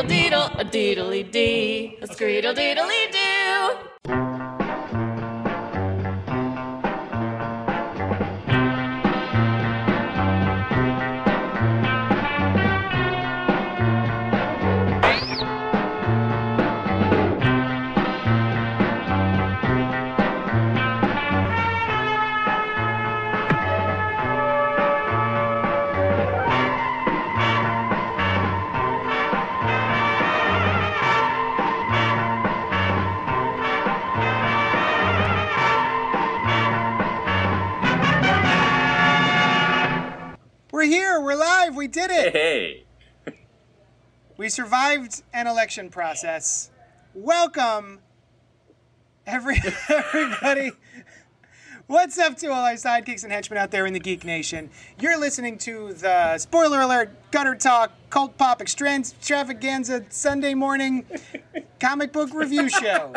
screedle deedle, a deedly dee, a screedle deedly doo. We did it. Hey, We survived an election process. Welcome, every everybody. What's up to all our sidekicks and henchmen out there in the Geek Nation? You're listening to the spoiler alert, gutter talk, cult pop extravaganza Sunday morning comic book review show.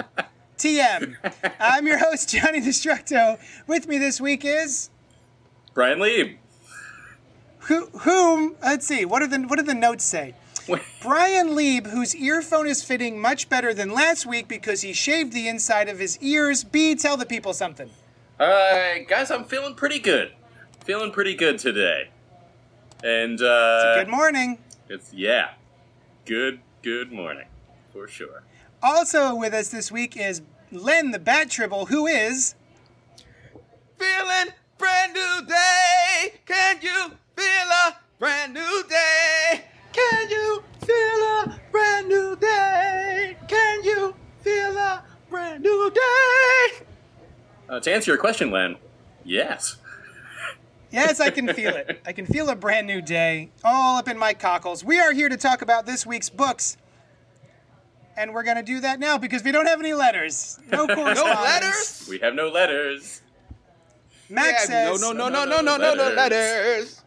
TM. I'm your host Johnny Destructo. With me this week is Brian Lieb. Who, whom? Let's see. What are the what do the notes say? Brian Lieb, whose earphone is fitting much better than last week because he shaved the inside of his ears. B, tell the people something. Uh, guys, I'm feeling pretty good. Feeling pretty good today. And uh, Good morning. it's yeah, good good morning for sure. Also with us this week is Len the Bat Tribble, who is Feeling brand new day. Can you feel a brand new day? Can you feel a brand new day? Can you feel a brand new day? Uh, to answer your question, Len, yes. Yes, I can feel it. I can feel a brand new day all up in my cockles. We are here to talk about this week's books. And we're going to do that now because we don't have any letters. No No letters? We have no letters. Max Yeah, says, no, no, no, no, no, no, no, no letters.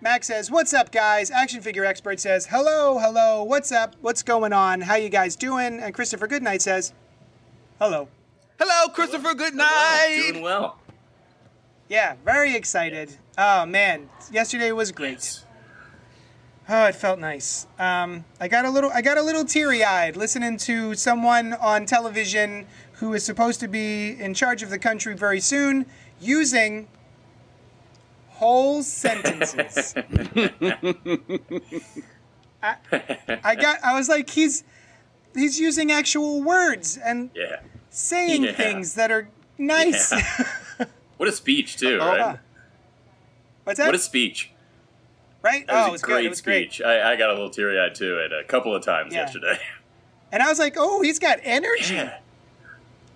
Max says, "What's up, guys?" Action figure expert says, "Hello, hello. What's up? What's going on? How you guys doing?" And Christopher Goodnight says, "Hello." Hello, Christopher. Good Doing well. Yeah, very excited. Oh man, yesterday was great. Oh, it felt nice. Um, I got a little, I got a little teary-eyed listening to someone on television who is supposed to be in charge of the country very soon using whole sentences. I, I got, I was like, he's, he's using actual words and Yeah. saying Yeah. things that are nice. Yeah. What a speech too, Oh, right? What's that? What a speech. right? That was oh, a it was great good. It was great. I, I got a little teary eyed too it a couple of times Yeah. yesterday. And I was like, oh, he's got energy. Yeah.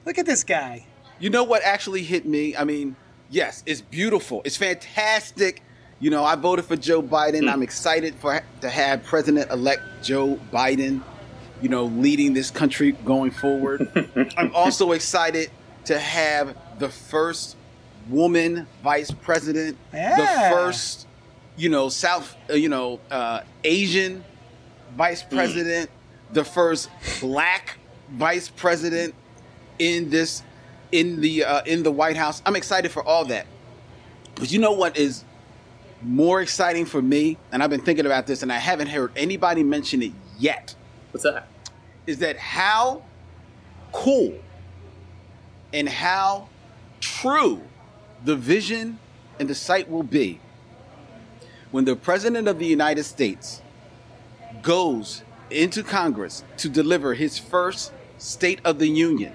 Look at this guy. You know what actually hit me? I mean, yes, it's beautiful. It's fantastic. You know, I voted for Joe Biden. I'm excited for to have President-elect Joe Biden, you know, leading this country going forward. I'm also excited to have the first woman vice president, Yeah. the first, you know, South, uh, you know, uh, Asian vice president, the first black vice president in this in the uh, in the White House. I'm excited for all that. But you know what is more exciting for me, and I've been thinking about this, and I haven't heard anybody mention it yet, What's that? is that how cool and how true the vision and the sight will be when the President of the United States goes into Congress to deliver his first State of the Union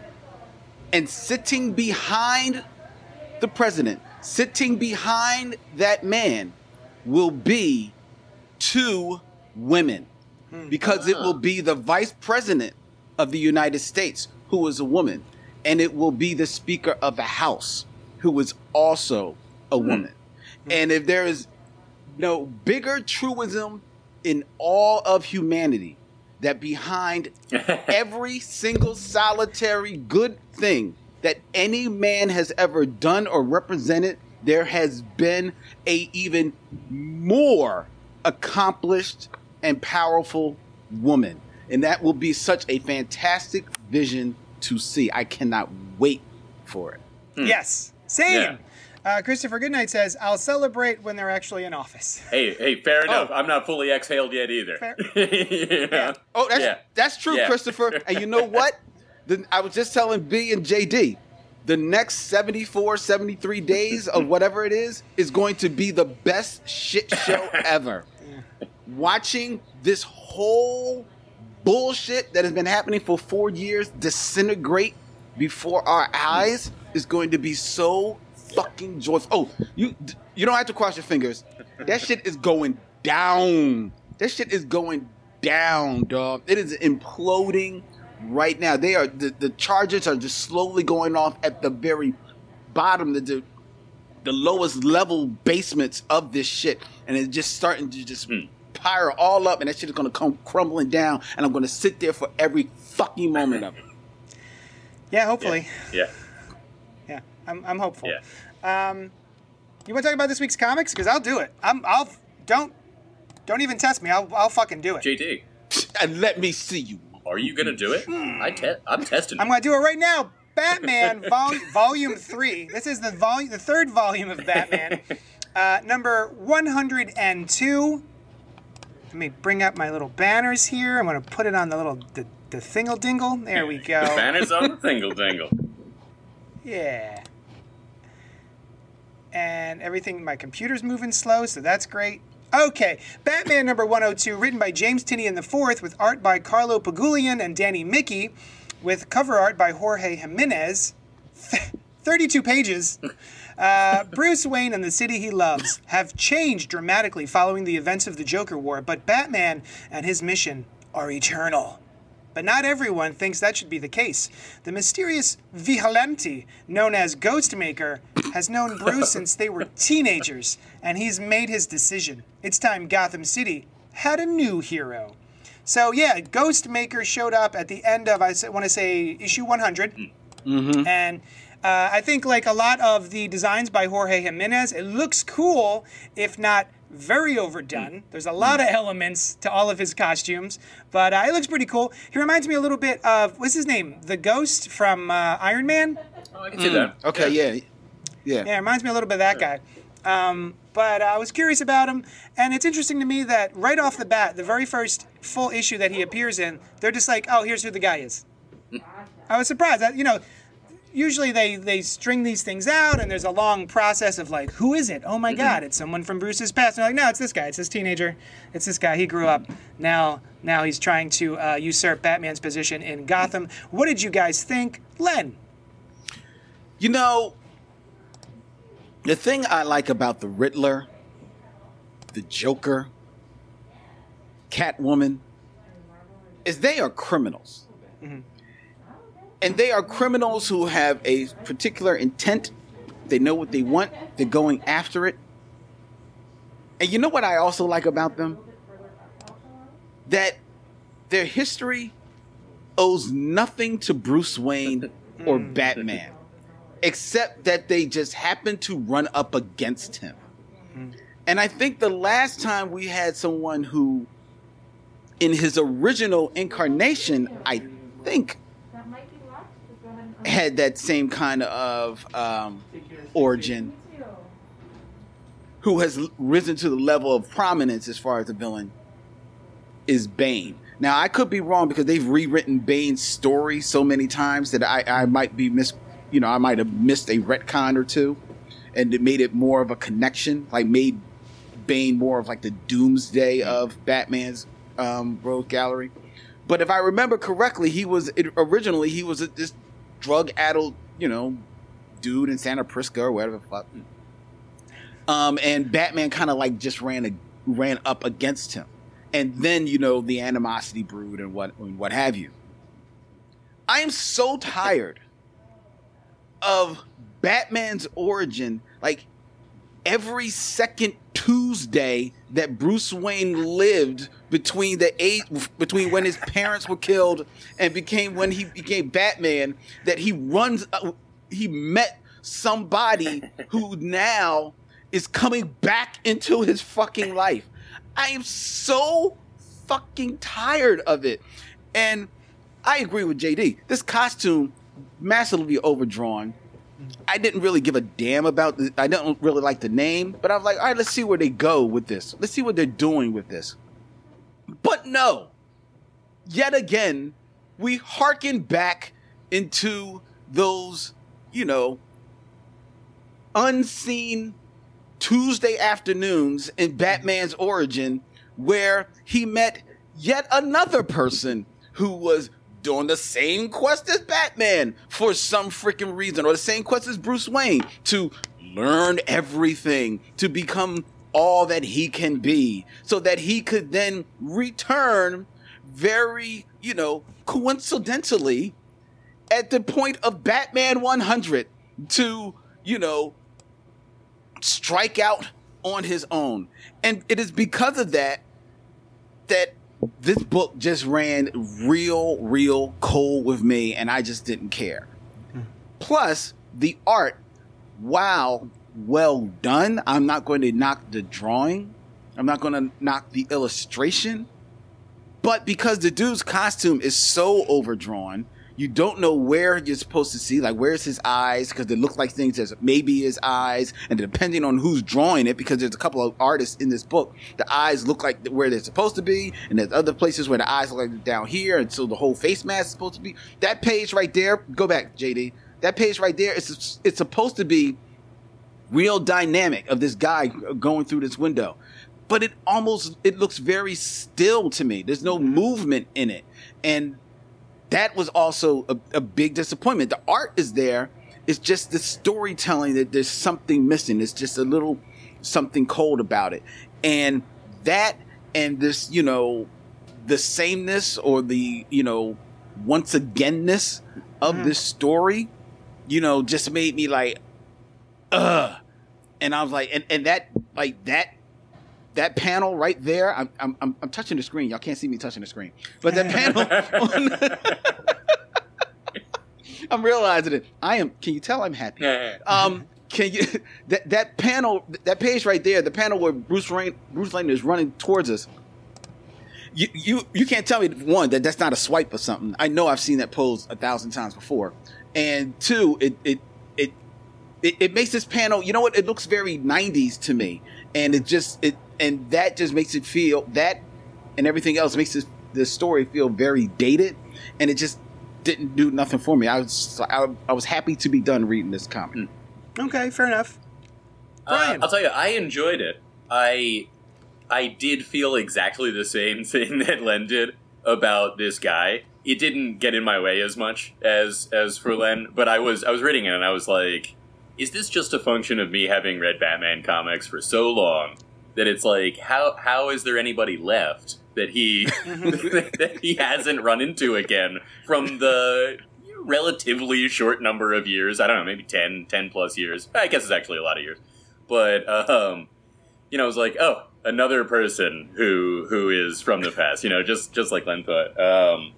and sitting behind the president, sitting behind that man, will be two women. Hmm. Because it will be the vice president of the United States who is a woman, and it will be the Speaker of the House who is also a hmm. woman. Hmm. And if there is no bigger truism in all of humanity that behind every single solitary good thing that any man has ever done or represented there has been a even more accomplished and powerful woman and that will be such a fantastic vision to see i cannot wait for it hmm. Yes. Same. Yeah. Uh, Christopher Goodnight says, "I'll celebrate when they're actually in office." Hey, hey, fair enough. I'm not fully exhaled yet either. Fair. yeah. Oh, that's Yeah. that's true, Yeah. Christopher. And you know what? The, I was just telling B and JD, the next 74, 73 days of whatever it is is going to be the best shit show ever. Watching this whole bullshit that has been happening for four years disintegrate before our eyes is going to be so fucking joyful. Oh, you you don't have to cross your fingers. That shit is going down. That shit is going down, dog. It is imploding right now. They are the, the charges are just slowly going off at the very bottom, the, the the lowest level basements of this shit, and it's just starting to just hmm. pyre all up, and that shit is gonna come crumbling down, and I'm gonna sit there for every fucking moment of it. Yeah, hopefully. Yeah. Yeah, I'm, I'm hopeful. Yeah. Um, you want to talk about this week's comics? Because I'll do it. I'm. I'll. Don't. Don't even test me. I'll. I'll fucking do it. JD, And let me see you. are you gonna do it? I te- I'm testing. I'm going to do it right now. Batman vol- Volume Three. This is the volume, the third volume of Batman, uh, number 102. Let me bring up my little banners here. I'm going to put it on the little the, the thingle dingle. There we go. The banners on the tingle dingle. Yeah. And everything, my computer's moving slow, so that's great. Okay, Batman number 102, written by James Tynion IV, with art by Carlo Pagulayan and Danny Miki, with cover art by Jorge Jimenez. 32 pages. Uh, Bruce Wayne and the city he loves have changed dramatically following the events of the Joker War, but Batman and his mission are eternal. But not everyone thinks that should be the case. The mysterious Vigilante, known as Ghostmaker, has known Bruce since they were teenagers, and he's made his decision. It's time Gotham City had a new hero. So yeah, Ghostmaker showed up at the end of I want to say issue 100, and uh, I think like a lot of the designs by Jorge Jimenez, it looks cool, if not very overdone. There's a lot of elements to all of his costumes, but uh, it looks pretty cool. He reminds me a little bit of what's his name, the Ghost from uh, Iron Man. Oh, I can see that. Okay, yeah. Yeah. Yeah, it reminds me a little bit of that guy. Um, but I was curious about him, and it's interesting to me that right off the bat, the very first full issue that he appears in, they're just like, "Oh, here's who the guy is." I was surprised. That, you know, usually they they string these things out, and there's a long process of like, "Who is it? Oh my God, it's someone from Bruce's past." And they're like, "No, it's this guy. It's this teenager. It's this guy. He grew up. Now, now he's trying to uh, usurp Batman's position in Gotham." What did you guys think, Len? You know, the thing I like about the Riddler, the Joker, Catwoman, is they are criminals. And they are criminals who have a particular intent. They know what they want, they're going after it. And you know what I also like about them? That their history owes nothing to Bruce Wayne or hmm. Batman except that they just happened to run up against him. Hmm. And I think the last time we had someone who, in his original incarnation, I think had that same kind of um, origin, who has risen to the level of prominence as far as the villain, is Bane. Now I could be wrong because they've rewritten Bane's story so many times that I, I might be mis, you know, I might have missed a retcon or two, and it made it more of a connection, like made Bane more of like the doomsday of Batman's um, rogue gallery. But if I remember correctly, he was originally he was a, this drug-addled, you know, dude in Santa Prisca or whatever the fuck. Um, and Batman kind of like just ran a, ran up against him, and then you know the animosity brewed and what and what have you. I am so tired of Batman's origin, like every second Tuesday that Bruce Wayne lived between the eight between when his parents were killed and became when he became Batman that he runs uh, he met somebody who now is coming back into his fucking life. I am so fucking tired of it. And I agree with JD. This costume massively overdrawn. I didn't really give a damn about. The, I don't really like the name, but I was like, all right, let's see where they go with this. Let's see what they're doing with this. But no, yet again, we harken back into those, you know, unseen Tuesday afternoons in Batman's origin where he met yet another person who was doing the same quest as Batman for some freaking reason, or the same quest as Bruce Wayne to learn everything, to become all that he can be, so that he could then return very, you know, coincidentally at the point of Batman 100 to, you know, strike out on his own. And it is because of that that this book just ran real, real cold with me, and I just didn't care. Hmm. Plus, the art, wow, well done. I'm not going to knock the drawing, I'm not going to knock the illustration. But because the dude's costume is so overdrawn, you don't know where you're supposed to see, like where's his eyes, because it looks like things as maybe his eyes, and depending on who's drawing it, because there's a couple of artists in this book, the eyes look like where they're supposed to be, and there's other places where the eyes look like down here, and so the whole face mask is supposed to be. That page right there, go back, JD. That page right there, it's it's supposed to be real dynamic of this guy going through this window but it almost it looks very still to me there's no movement in it and that was also a, a big disappointment. The art is there. It's just the storytelling that there's something missing. It's just a little something cold about it. And that and this, you know, the sameness or the, you know, once againness of mm-hmm. this story, you know, just made me like, ugh. And I was like, and, and that, like, that that panel right there, I'm, I'm, I'm touching the screen. Y'all can't see me touching the screen, but that panel. I'm realizing it. I am. Can you tell I'm happy? um, can you that that panel that page right there, the panel where Bruce Wayne Bruce Wayne is running towards us. You, you you can't tell me one that that's not a swipe or something. I know I've seen that pose a thousand times before, and two, it it it it, it makes this panel. You know what? It looks very '90s to me, and it just it and that just makes it feel that and everything else makes this the story feel very dated, and it just didn't do nothing for me. I was I, I was happy to be done reading this comic. Okay, fair enough. Uh, Brian, uh, I'll tell you, I enjoyed it. I I did feel exactly the same thing that Len did about this guy. It didn't get in my way as much as as for Len, but I was I was reading it and I was like, is this just a function of me having read Batman comics for so long that it's like how how is there anybody left that he that he hasn't run into again from the relatively short number of years? I don't know maybe 10 10 plus years. I guess it's actually a lot of years. But um you know it was like oh another person who who is from the past you know just just like len put um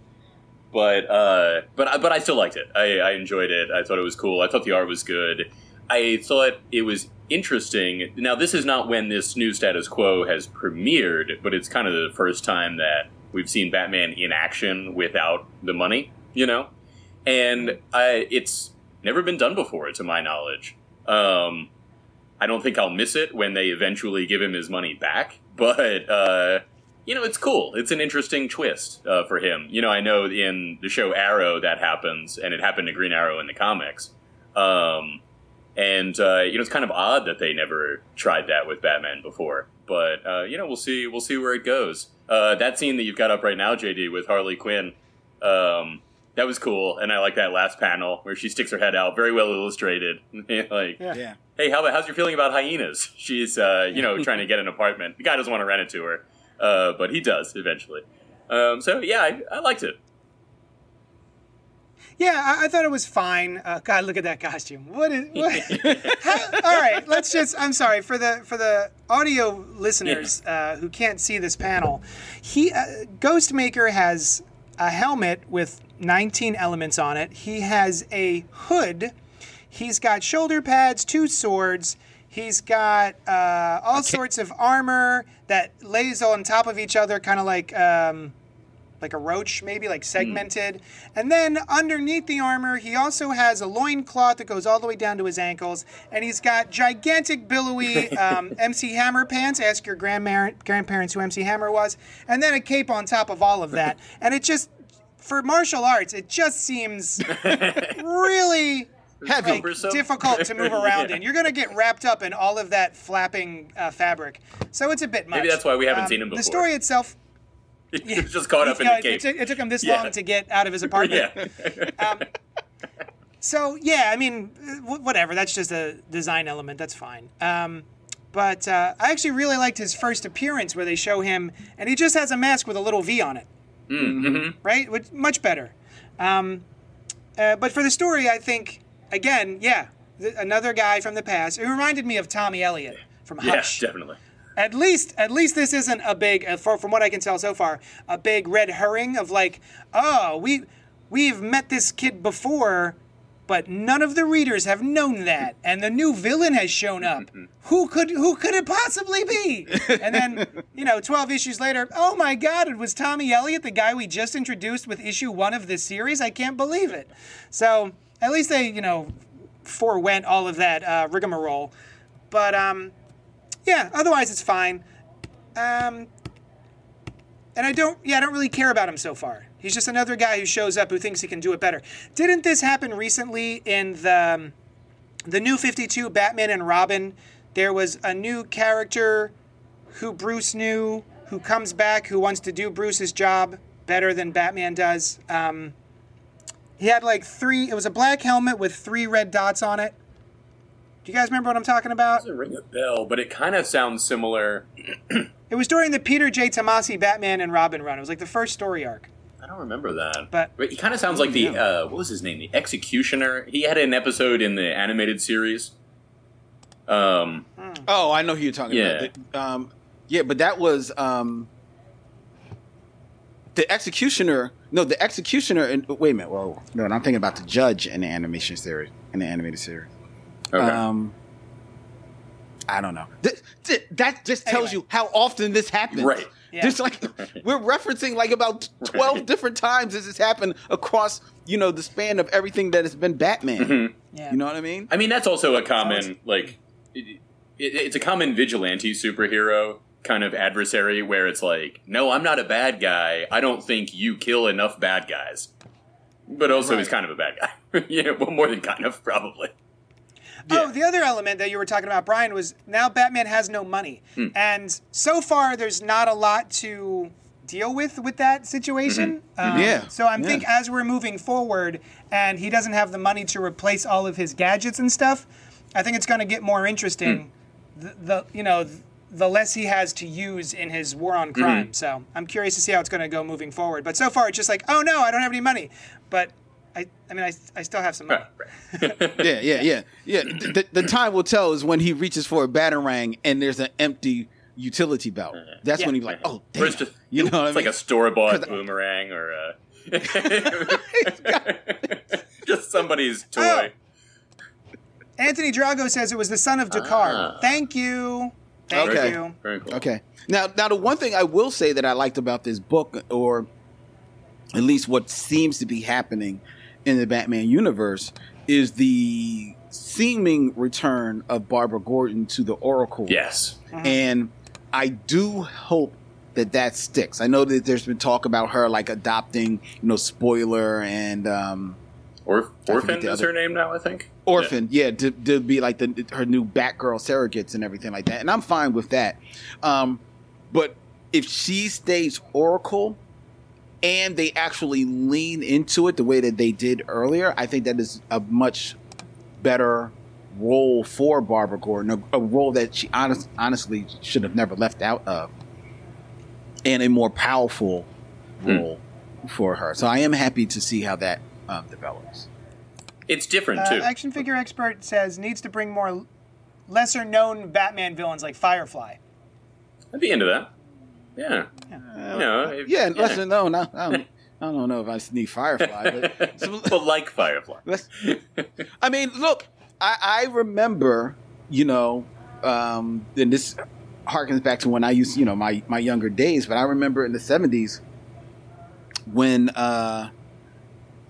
but uh but but i still liked it. I i enjoyed it. I thought it was cool. I thought the art was good. I thought it was interesting. Now, this is not when this new status quo has premiered, but it's kind of the first time that we've seen Batman in action without the money, you know? And I, it's never been done before, to my knowledge. Um, I don't think I'll miss it when they eventually give him his money back, but, uh, you know, it's cool. It's an interesting twist uh, for him. You know, I know in the show Arrow that happens, and it happened to Green Arrow in the comics. Um, and uh, you know it's kind of odd that they never tried that with Batman before. But uh, you know we'll see we'll see where it goes. Uh, that scene that you've got up right now, JD, with Harley Quinn, um, that was cool, and I like that last panel where she sticks her head out, very well illustrated. like, yeah. hey, how about how's your feeling about hyenas? She's uh, you know trying to get an apartment. The guy doesn't want to rent it to her, uh, but he does eventually. Um, so yeah, I, I liked it. Yeah, I, I, thought it was fine. Uh, God, look at that costume. What is? What? How, all right, let's just. I'm sorry for the for the audio listeners uh, who can't see this panel. He uh, Ghostmaker has a helmet with 19 elements on it. He has a hood. He's got shoulder pads, two swords. He's got uh, all sorts of armor that lays on top of each other, kind of like. Um, like a roach, maybe like segmented. And then underneath the armor, he also has a loincloth that goes all the way down to his ankles. And he's got gigantic, billowy um, MC Hammer pants. Ask your grandmar- grandparents who MC Hammer was. And then a cape on top of all of that. And it just, for martial arts, it just seems really Heavy. like, difficult to move around Yeah. in. You're going to get wrapped up in all of that flapping uh, fabric. So it's a bit much. Maybe that's why we haven't Um, seen him before. The story itself, He was just caught up in yeah, the it, cape. took, it took him this Yeah. long to get out of his apartment. yeah. So yeah, I mean, wh- whatever. That's just a design element. That's fine. Um, but uh, I actually really liked his first appearance where they show him and he just has a mask with a little V on it. Mm-hmm. Right, Which, much better. Um, uh, but for the story, I think again, yeah, th- another guy from the past. It reminded me of Tommy Elliott from yeah, Hush. definitely. At least, at least this isn't a big, uh, from what I can tell so far, a big red herring of like, oh, we we've met this kid before, but none of the readers have known that, and the new villain has shown up. who could who could it possibly be? And then, you know, twelve issues later, oh my God, it was Tommy Elliott, the guy we just introduced with issue one of this series. I can't believe it. So at least they, you know, forewent all of that uh, rigmarole. But um, yeah, otherwise it's fine. Um, and I don't, yeah, I don't really care about him so far. He's just another guy who shows up who thinks he can do it better. Didn't this happen recently in the um, the new 52 Batman and Robin? There was a new character who Bruce knew, who comes back, who wants to do Bruce's job better than Batman does. Um, he had like three, it was a black helmet with three red dots on it. Do you guys remember what I'm talking about? doesn't ring a bell, but it kind of sounds similar. It was during the Peter J. Tomasi Batman and Robin run. It was like the first story arc. I don't remember that. But- he kind of sounds like the uh, what was his name? The Executioner. He had an episode in the animated series. Um, Oh, I know who you're talking Yeah. about. The- um, yeah, but that was um, the executioner. No, the executioner. And wait a minute. Whoa, no, I'm thinking about the judge in the animation series, in the animated series. Okay. Um, I don't know. Th- th- that just tells Anyway. you how often this happens. Right. Yeah. Just like we're referencing like about twelve Right. different times this has happened across you know the span of everything that has been Batman. Mm-hmm. Yeah. You know what I mean? I mean, that's also a common like it, it, it's a common vigilante superhero kind of adversary where it's like, no, I'm not a bad guy. I don't think you kill enough bad guys. But also, he's kind of a bad guy. yeah, well, more than kind of, probably. Oh, the other element that you were talking about, Brian, was now Batman has no money, Hmm. and so far there's not a lot to deal with with that situation. Um, Yeah, So I'm yeah. think as we're moving forward, and he doesn't have the money to replace all of his gadgets and stuff, I think it's going to get more interesting. The, the you know. The less he has to use in his war on crime, so I'm curious to see how it's going to go moving forward. But so far, it's just like, oh no, I don't have any money. But I, I mean, I, I still have some money. yeah, yeah, yeah, yeah. The, the time will tell is when he reaches for a batarang and there's an empty utility belt. That's Yeah. when he's like, oh, Or damn. it's just, you know what I it's mean? like a store bought boomerang or a. just somebody's toy. Oh. Anthony Drago says it was the son of Ducard. Ah. Thank you. Thank Okay. you. Very cool. Okay. Now, now the one thing I will say that I liked about this book, or at least what seems to be happening in the Batman universe, is the seeming return of Barbara Gordon to the Oracle. Yes. And I do hope that that sticks. I know that there's been talk about her like adopting, you know, spoiler and um, Or, Orphan forget is other- her name now, I think. Orphan, yeah, to, to be like the her new Batgirl surrogates and everything like that, and I'm fine with that. Um, but if she stays Oracle, and they actually lean into it the way that they did earlier, I think that is a much better role for Barbara Gordon, a, a role that she honest, honestly should have never left out of, and a more powerful role for her. So I am happy to see how that um, develops. It's different, Uh, too. action figure expert says needs to bring more lesser known Batman villains like Firefly. I'd be into that. Yeah. You know, if- Yeah, lesson known. I, I, don't, I don't know if I need Firefly, but so- but like Firefly. I mean, look, I, I remember, you know, um, and this harkens back to when I used, you know, my my younger days. But I remember in the seventies, when uh,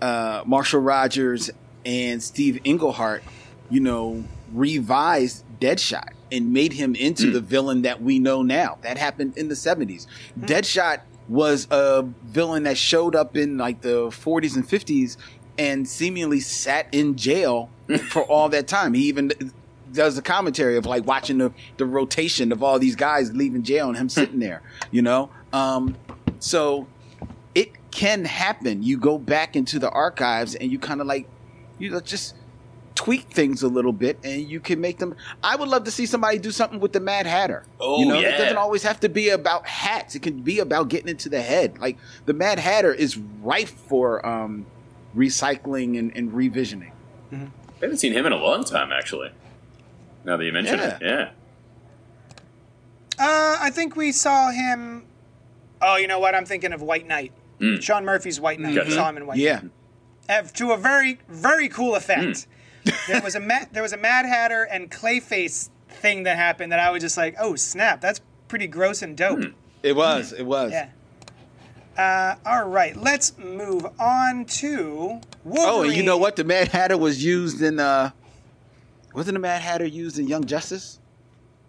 uh, Marshall Rogers and Steve Englehart, you know, revised Deadshot and made him into Mm. the villain that we know now. That happened in the 70s. Deadshot was a villain that showed up in like the 40s and 50s and seemingly sat in jail for all that time. He even does a commentary of like watching the, the rotation of all these guys leaving jail and him sitting there, you know? Um, so it can happen. You go back into the archives and you kind of like, you know, just tweak things a little bit and you can make them. I would love to see somebody do something with the Mad Hatter. Oh, you know, it doesn't always have to be about hats. It can be about getting into the head. Like the Mad Hatter is rife for um, recycling and, and revisioning. I haven't seen him in a long time, actually. Now that you mention it, yeah. Uh, I think we saw him. Oh, you know what? I'm thinking of White Knight. Mm. Sean Murphy's White Knight. Gotcha. We saw him in White Yeah. Knight. To a very, very cool effect. There was a Ma- there was a Mad Hatter and Clayface thing that happened that I was just like, oh snap, that's pretty gross and dope. It was. It was. Yeah. Uh, all right, let's move on to Wolverine. Oh, and you know what? The Mad Hatter was used in. uh Wasn't the Mad Hatter used in Young Justice?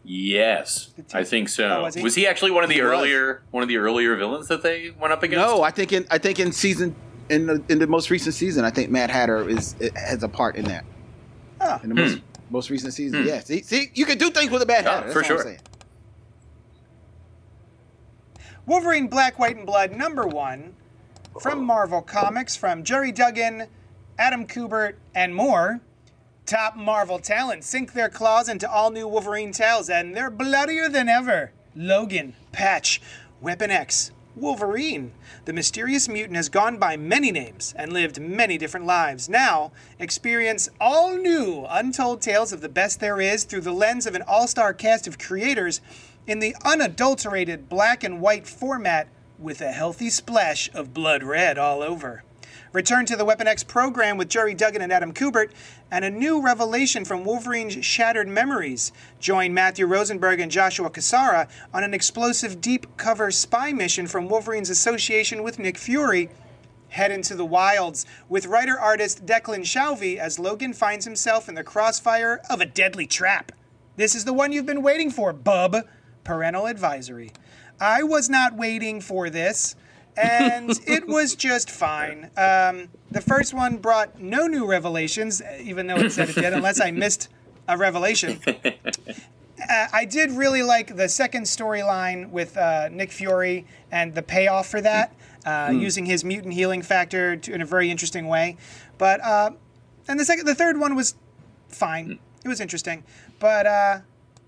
Yes, I think so. Oh, was was, he? he? actually one of the He was. earlier one of the earlier villains that they went up against? No, I think in I think in season in the in the most recent season, I think Mad Hatter is has a part in that. Oh. In the most hmm. most recent season, hmm. yeah. See, see, you can do things with a bad Oh, Hatter. For sure. Wolverine Black, White, and Blood number one from oh. Marvel Comics from Gerry Duggan, Adam Kubert, and more. Top Marvel talent sink their claws into all new Wolverine tales, and they're bloodier than ever. Logan, Patch, Weapon X, Wolverine. The mysterious mutant has gone by many names and lived many different lives. Now, experience all new, untold tales of the best there is through the lens of an all star cast of creators in the unadulterated black and white format with a healthy splash of blood red all over. Return to the Weapon X program with Gerry Duggan and Adam Kubert, and a new revelation from Wolverine's shattered memories. Join Matthew Rosenberg and Joshua Cassara on an explosive deep cover spy mission from Wolverine's association with Nick Fury. Head into the wilds with writer artist Declan Shalvey as Logan finds himself in the crossfire of a deadly trap. This is the one you've been waiting for, bub. Parental advisory. I was not waiting for this, and it was just fine. Um, the first one brought no new revelations, even though it said it did, unless I missed a revelation. Uh, I did really like the second storyline with uh, Nick Fury and the payoff for that, uh, using his mutant healing factor to, in a very interesting way. But uh, and the second, the third one was fine. It was interesting, but uh,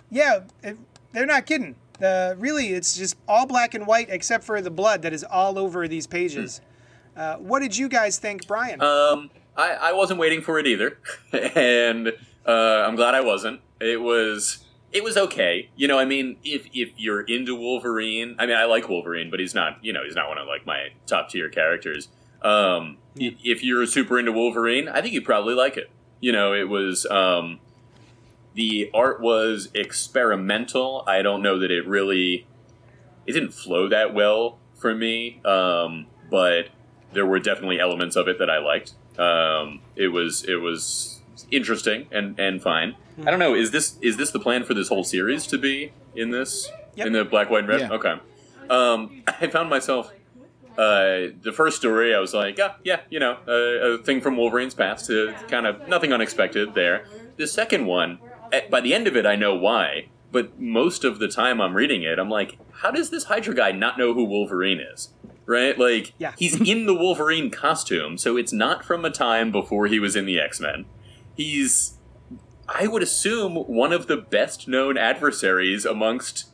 yeah, it, they're not kidding. The really, it's just all black and white except for the blood that is all over these pages. Uh, what did you guys think, Brian? Um, I, I wasn't waiting for it either, and uh, I'm glad I wasn't. It was it was okay. You know, I mean, if if you're into Wolverine, I mean, I like Wolverine, but he's not. You know, he's not one of like my top tier characters. Um, if you're super into Wolverine, I think you probably like it. You know, it was um, the art was experimental. I don't know that it really it didn't flow that well for me, um, but there were definitely elements of it that I liked. Um, it was it was interesting and, and fine. I don't know. Is this is this the plan for this whole series to be in this Yep. in the black, white, and red? Yeah. Okay. Um, I found myself uh, the first story. I was like, yeah, yeah, you know, a, a thing from Wolverine's past. To kind of nothing unexpected there. The second one, at, by the end of it, I know why. But most of the time I'm reading it, I'm like, how does this Hydra guy not know who Wolverine is? Right? Like, Yeah. he's in the Wolverine costume, so it's not from a time before he was in the X Men. He's, I would assume, one of the best known adversaries amongst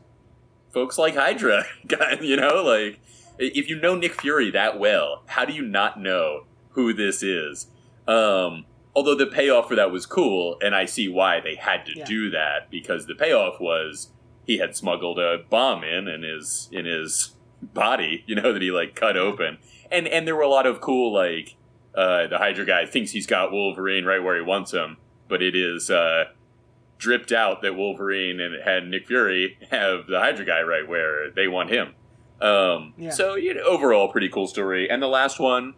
folks like Hydra. Guy- you know, like, if you know Nick Fury that well, how do you not know who this is? Um, although the payoff for that was cool, and I see why they had to Yeah. do that because the payoff was he had smuggled a bomb in in his in his body, you know, that he like cut open, and and there were a lot of cool like uh, the Hydra guy thinks he's got Wolverine right where he wants him, but it is uh, dripped out that Wolverine and, and Nick Fury have the Hydra guy right where they want him. Um, Yeah. So you know, overall, pretty cool story. And the last one,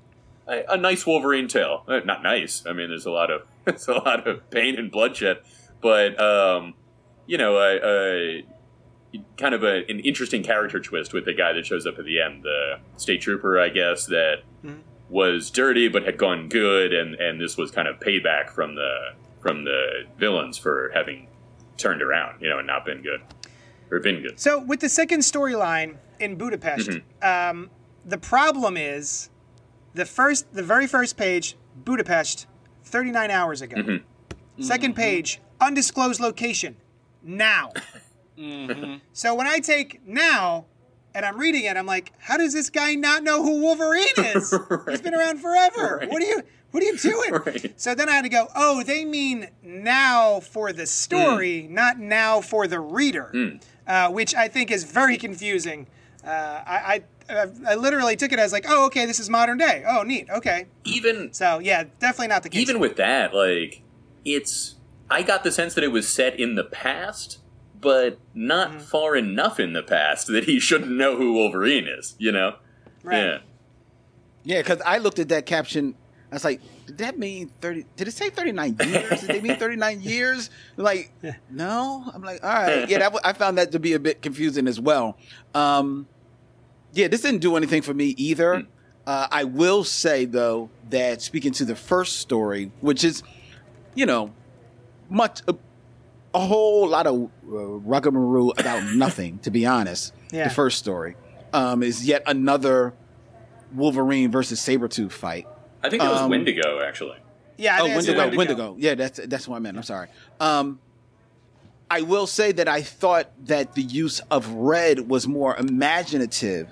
a, a nice Wolverine tale. Uh, not nice. I mean, there's a lot of there's a lot of pain and bloodshed, but um, you know, a, a kind of a, an interesting character twist with the guy that shows up at the end, the state trooper, I guess that Mhm. was dirty but had gone good, and and this was kind of payback from the from the villains for having turned around, you know, and not been good or been good. So with the second storyline in Budapest, Mm-hmm. um, the problem is the first, the very first page, Budapest, 39 hours ago. Mm-hmm. Second page, undisclosed location, now. So when I take now and I'm reading it, I'm like, how does this guy not know who Wolverine is? He's been around forever. Right. What are you? What are you doing? Right. So then I had to go. Oh, they mean now for the story, not now for the reader, uh, which I think is very confusing. Uh, I, I I literally took it as like, oh, okay, this is modern day. Oh, neat. Okay. Even So yeah, definitely not the case. even with that, like it's I got the sense that it was set in the past, but not Mm-hmm. far enough in the past that he shouldn't know who Wolverine is. You know? Right. Yeah. Yeah, because I looked at that caption. I was like, did that mean 30? Did it say 39 years? did they mean 39 years? Like, no. I'm like, all right. Yeah, that, w- I found that to be a bit confusing as well. Um, yeah, this didn't do anything for me either. Uh, I will say, though, that speaking to the first story, which is, you know, much, a, a whole lot of uh, ruggamaroo about nothing, to be honest. Yeah. The first story um, is yet another Wolverine versus Sabretooth fight. I think it was Um, Wendigo actually. yeah. Oh, Wendigo, Wendigo. Wendigo. Yeah, that's that's what I meant. I'm sorry. Um, I will say that I thought that the use of red was more imaginative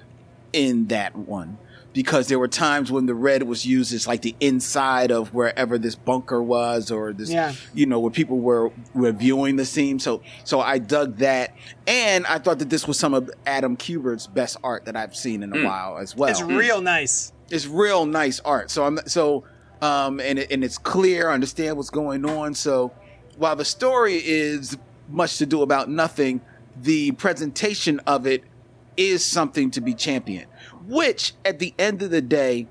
in that one because there were times when the red was used as like the inside of wherever this bunker was or this Yeah. you know where people were reviewing the scene so so I dug that and I thought that this was some of Adam Kubert's best art that I've seen in a while as well It's real nice. it's real nice art. So I'm so um and it, and it's clear. I understand what's going on. So while the story is much to do about nothing, the presentation of it is something to be championed. Which at the end of the day,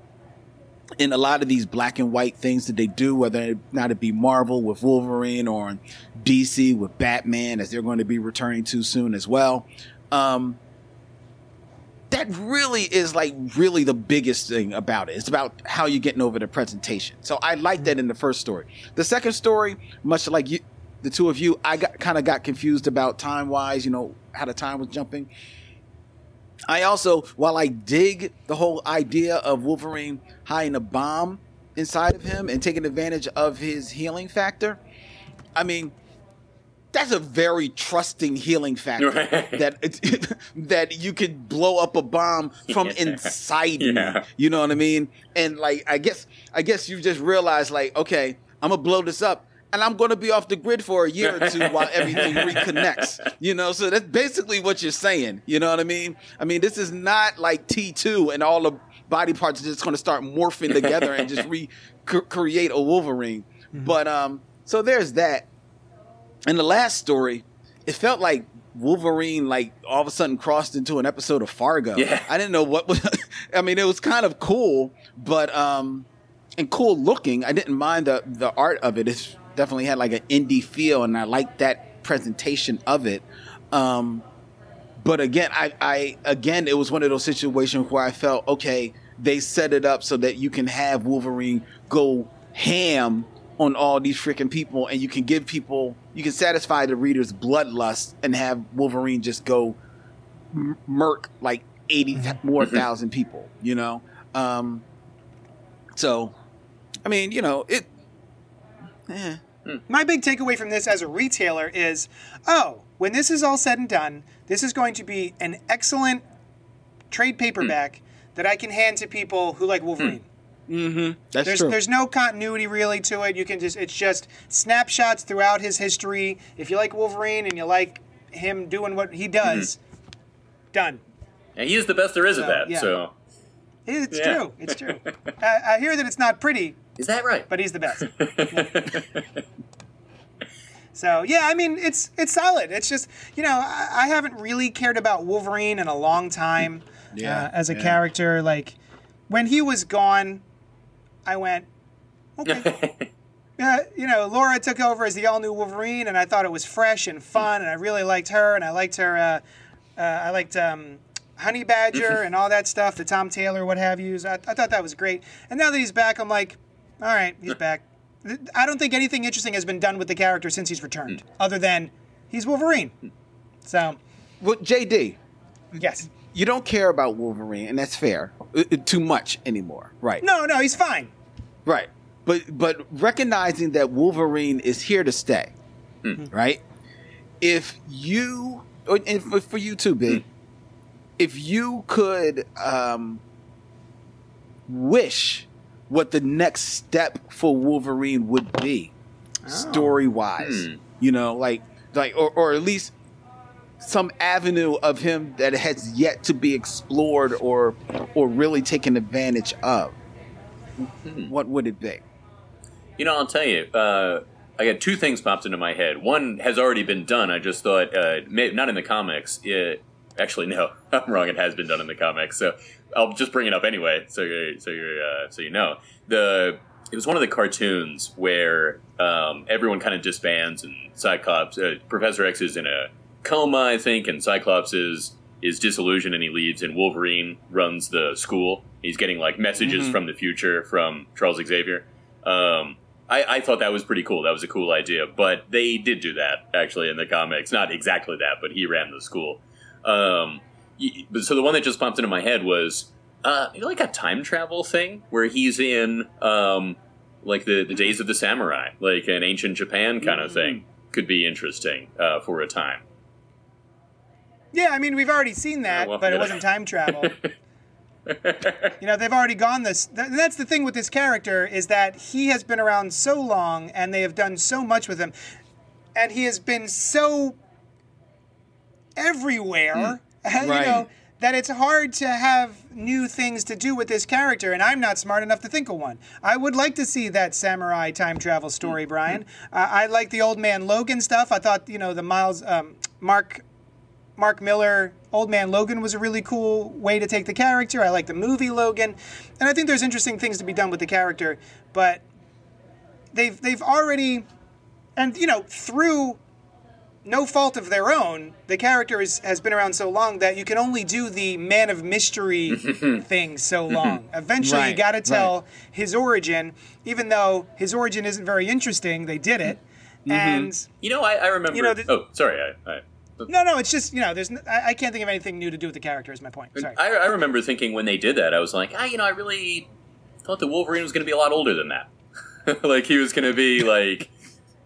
in a lot of these black and white things that they do, whether it not it be Marvel with Wolverine or DC with Batman, as they're going to be returning to soon as well. Um, that really is like really the biggest thing about it. It's about how you're getting over the presentation. So I like that in the first story. The second story, much like you, the two of you, I got kind of got confused about time wise. You know how the time was jumping. I also, while I dig the whole idea of Wolverine hiding a bomb inside of him and taking advantage of his healing factor, I mean, that's a very trusting healing factor Right. that it, that you could blow up a bomb from Yeah. inside Yeah. me. You know what I mean? And like, I guess, I guess you just realize, like, okay, I'm gonna blow this up. And I'm going to be off the grid for a year or two while everything reconnects. You know, so that's basically what you're saying. You know what I mean? I mean, this is not like T2 and all the body parts are just going to start morphing together and just recreate a Wolverine. But um, so there's that. And the last story, it felt like Wolverine like all of a sudden crossed into an episode of Fargo. Yeah. I didn't know what was I mean, it was kind of cool, but um and cool looking. I didn't mind the the art of it. It definitely had like an indie feel and I liked that presentation of it. Um but again, I, I again it was one of those situations where I felt, okay, they set it up so that you can have Wolverine go ham on all these freaking people and you can give people you can satisfy the reader's bloodlust and have Wolverine just go m- murk like 80 th- more thousand people, you know? Um so I mean, you know, it eh. Mm. My big takeaway from this as a retailer is, oh, when this is all said and done, this is going to be an excellent trade paperback mm. that I can hand to people who like mm. Wolverine. Mm-hmm. That's There's true. there's no continuity really to it. You can just it's just snapshots throughout his history. If you like Wolverine and you like him doing what he does, mm-hmm. done. And he is the best there is at So, that. yeah. So It's Yeah. true. It's true. I, I hear that it's not pretty, is that right? but he's the best. So yeah, I mean it's it's solid. It's just you know I, I haven't really cared about Wolverine in a long time. Yeah, uh, as a yeah. character. Like when he was gone, I went, okay. Uh, you know, Laura took over as the all new Wolverine, and I thought it was fresh and fun, and I really liked her, and I liked her. Uh, uh, I liked um, Honey Badger and all that stuff, the Tom Taylor, what have you. So I, I thought that was great. And now that he's back, I'm like, all right, he's back. I don't think anything interesting has been done with the character since he's returned, other than he's Wolverine. So, Well, JD, yes. you don't care about Wolverine, and that's fair. uh, uh, too much anymore, right? No, no, he's fine. Right. But but recognizing that Wolverine is here to stay, right? If you and for, for you too, B, if you could um, wish what the next step for Wolverine would be, story wise, Hmm. you know, like like or, or at least some avenue of him that has yet to be explored or or really taken advantage of. What would it be? You know, I'll tell you. Uh, I got two things popped into my head. One has already been done. I just thought, uh, may, not in the comics. It, actually, no, I'm wrong. It has been done in the comics. So I'll just bring it up anyway, so you so you uh, so you know. The it was one of the cartoons where um, everyone kind of disbands, and Cyclops, uh, Professor X is in a coma, I think, and Cyclops is is disillusioned and he leaves, and Wolverine runs the school. He's getting like messages Mhm. from the future from Charles Xavier. Um, I, I thought that was pretty cool. That was a cool idea, but they did do that actually in the comics. Not exactly that, but he ran the school. Um, but so the one that just popped into my head was uh, you know, like a time travel thing where he's in um, like the, the days of the samurai, like an ancient Japan kind of thing. Could be interesting uh, for a time. Yeah, I mean, we've already seen that, well, but it wasn't time travel. you know, they've already gone this. th- That's the thing with this character is that he has been around so long, and they have done so much with him, and he has been so everywhere. you Right. know that it's hard to have new things to do with this character, and I'm not smart enough to think of one. I would like to see that samurai time travel story, Brian. Uh, I like the old man Logan stuff. I thought you know the Miles um, Mark Mark Millar, Old Man Logan was a really cool way to take the character. I like the movie Logan, and I think there's interesting things to be done with the character. But they've they've already, and you know, through no fault of their own, the character is, has been around so long that you can only do the man of mystery thing so long. Eventually, you got to tell right. his origin, even though his origin isn't very interesting. They did it, and. You know, I, I remember. You know, the- oh, sorry. I, I, No, no, it's just you know, there's n- I, I can't think of anything new to do with the character. Is my point. Sorry. I, I remember thinking when they did that, I was like, ah, you know, I really thought the Wolverine was going to be a lot older than that. like he was going to be like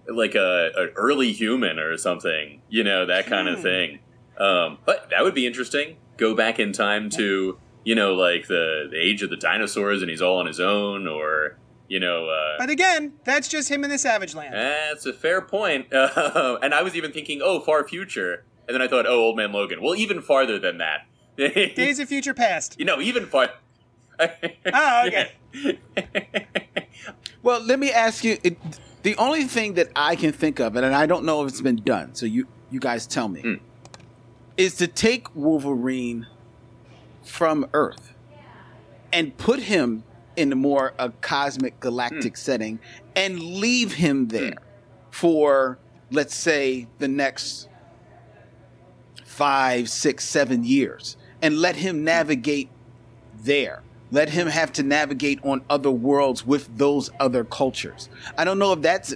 like a an early human or something, you know, that kind of Hmm. thing. Um, but that would be interesting. Go back in time to you know like the the age of the dinosaurs, and he's all on his own, or you know. Uh, But again, that's just him in the Savage Land. that's a fair point. and I was even thinking, oh, far future, and then I thought, oh, Old Man Logan. Well, even farther than that. Days of Future Past. You know, even far. Oh, okay. Well, let me ask you. It, the only thing that I can think of, and I don't know if it's been done, so you you guys tell me, Hmm. is to take Wolverine from Earth and put him in a more a cosmic galactic mm. setting and leave him there mm. for let's say the next five, six, seven years, and let him mm. navigate there. Let him have to navigate on other worlds with those other cultures. I don't know if that's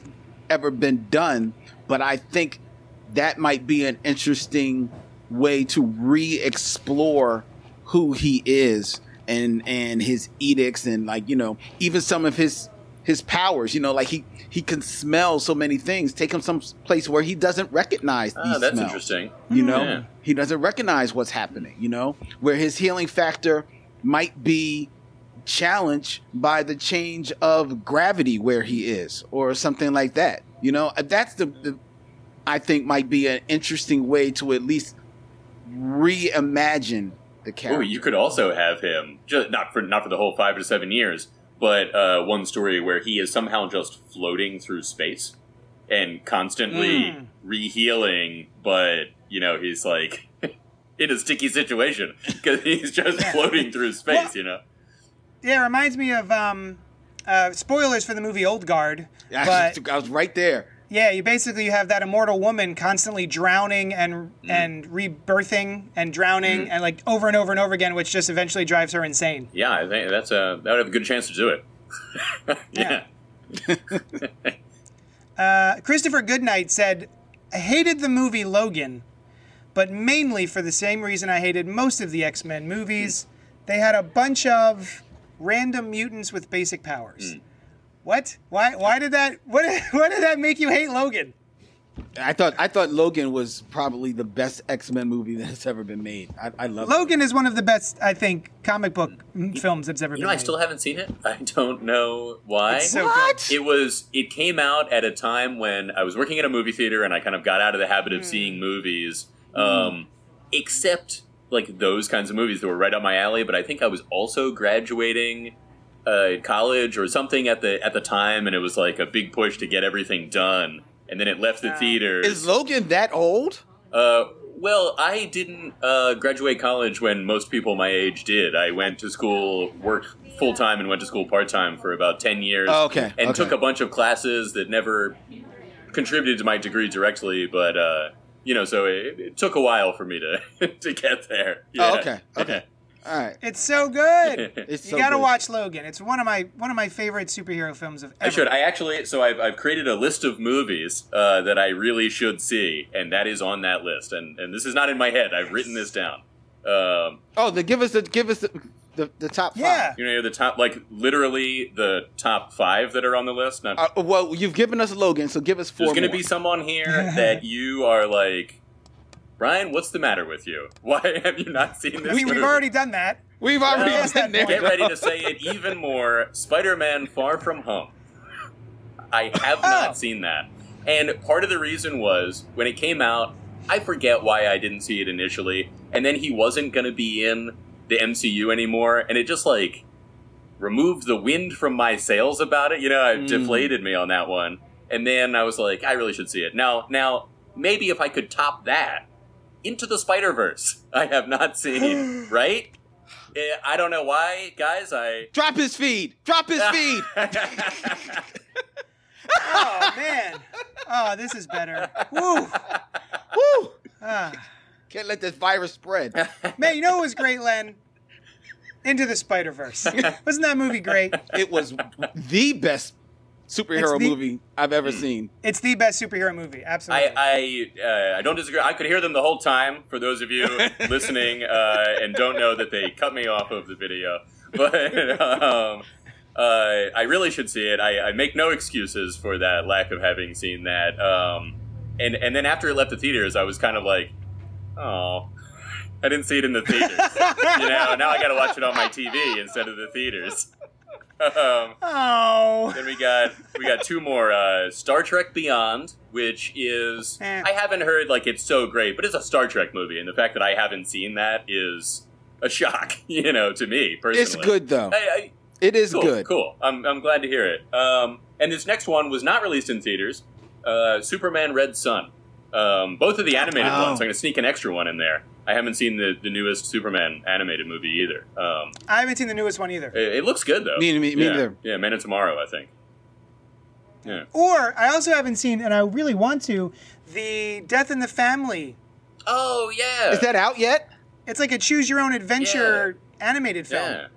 ever been done, but I think that might be an interesting way to re-explore who he is and and his edicts and like you know even some of his his powers you know like he he can smell so many things take him some place where he doesn't recognize these Ah, that's smells interesting. you know Yeah. he doesn't recognize what's happening you know where his healing factor might be challenged by the change of gravity where he is or something like that you know that's the, the i think might be an interesting way to at least reimagine the Ooh, character you could also have him just not for not for the whole five to seven years, but uh, one story where he is somehow just floating through space and constantly Mm. rehealing, but you know he's like in a sticky situation because he's just floating through space. Well- you know. Yeah, it reminds me of um, uh, spoilers for the movie Old Guard. I, But I was right there. yeah, you basically you have that immortal woman constantly drowning and and rebirthing and drowning and like over and over and over again, which just eventually drives her insane. Yeah, I think that's a that would have a good chance to do it. yeah. Uh, Christopher Goodnight said, "I hated the movie Logan, but mainly for the same reason I hated most of the X Men movies. They had a bunch of random mutants with basic powers." Hmm. What? Why? Why did that? What? What did that make you hate Logan? I thought I thought Logan was probably the best X Men movie that's ever been made. I, I love Logan is one of the best, I think, comic book films that's ever You been know, I still haven't seen it. I don't know why. It's so What? It was. It came out at a time when I was working at a movie theater, and I kind of got out of the habit of hmm. seeing movies, um, except like those kinds of movies that were right up my alley. But I think I was also graduating uh, college or something at the at the time, and it was like a big push to get everything done. And then it left the theater. Is Logan that old? Uh, well, I didn't uh, graduate college when most people my age did. I went to school, worked full time, and went to school part time for about ten years. Oh, okay, and okay. took a bunch of classes that never contributed to my degree directly, but uh, you know, so it, it took a while for me to to get there. Oh, Yeah. okay, okay. All right. It's so good. It's you so gotta good. watch Logan. It's one of my one of my favorite superhero films of ever. I should. I actually. So I've, I've created a list of movies uh, that I really should see, and that is on that list. And and this is not in my head. I've written this down. Um, Oh, the give us the give us the the, the top five. Yeah. You know, the top, like literally the top five that are on the list. Not, Uh, well, you've given us Logan, so give us 4 there's going to more. be some on here that you are like, Brian, what's the matter with you? Why have you not seen this? we, we've already done that. We've already Well, been there. Get ready to say it even more. Spider-Man: Far From Home. I have Oh. not seen that, and part of the reason was when it came out. I forget why I didn't see it initially, and then he wasn't going to be in the MCU anymore, and it just like removed the wind from my sails about it. You know, it Mm. deflated me on that one, and then I was like, I really should see it now. Now, maybe if I could top that, Into the Spider Verse, I have not seen. right? Eh, I don't know why, guys. I Drop his feed. Drop his feed. Oh man. Oh, this is better. Woo. Woo! Ah. Can't let this virus spread. Man, you know what was great, Len? Into the Spider Verse. Wasn't that movie great? It was the best superhero the- movie I've ever seen. It's the best superhero movie. Absolutely. I I, uh, I don't disagree. I could hear them the whole time. For those of you listening uh, and don't know that they cut me off of the video, but um, uh, I really should see it. I, I make no excuses for that lack of having seen that. Um, and and then after it left the theaters, I was kind of like, oh, I didn't see it in the theaters. you know, now I got to watch it on my TV instead of the theaters. Um, oh. then we got we got two more. Uh, Star Trek Beyond, which is Eh. I haven't heard like it's so great, but it's a Star Trek movie, and the fact that I haven't seen that is a shock. You know, to me personally, It's good though. I, I, It is cool, good. Cool. I'm I'm glad to hear it. Um, and this next one was not released in theaters. Uh, Superman Red Sun. Um, both of the animated Oh. ones. I'm going to sneak an extra one in there. I haven't seen the, the newest Superman animated movie either. Um, I haven't seen the newest one either. it, it looks good though. Me- me- me yeah. neither. Yeah, Man of Tomorrow, I think. Yeah. Or I also haven't seen, and I really want to, the Death in the Family. Oh yeah. Is that out yet? It's like a choose your own adventure animated film. Yeah.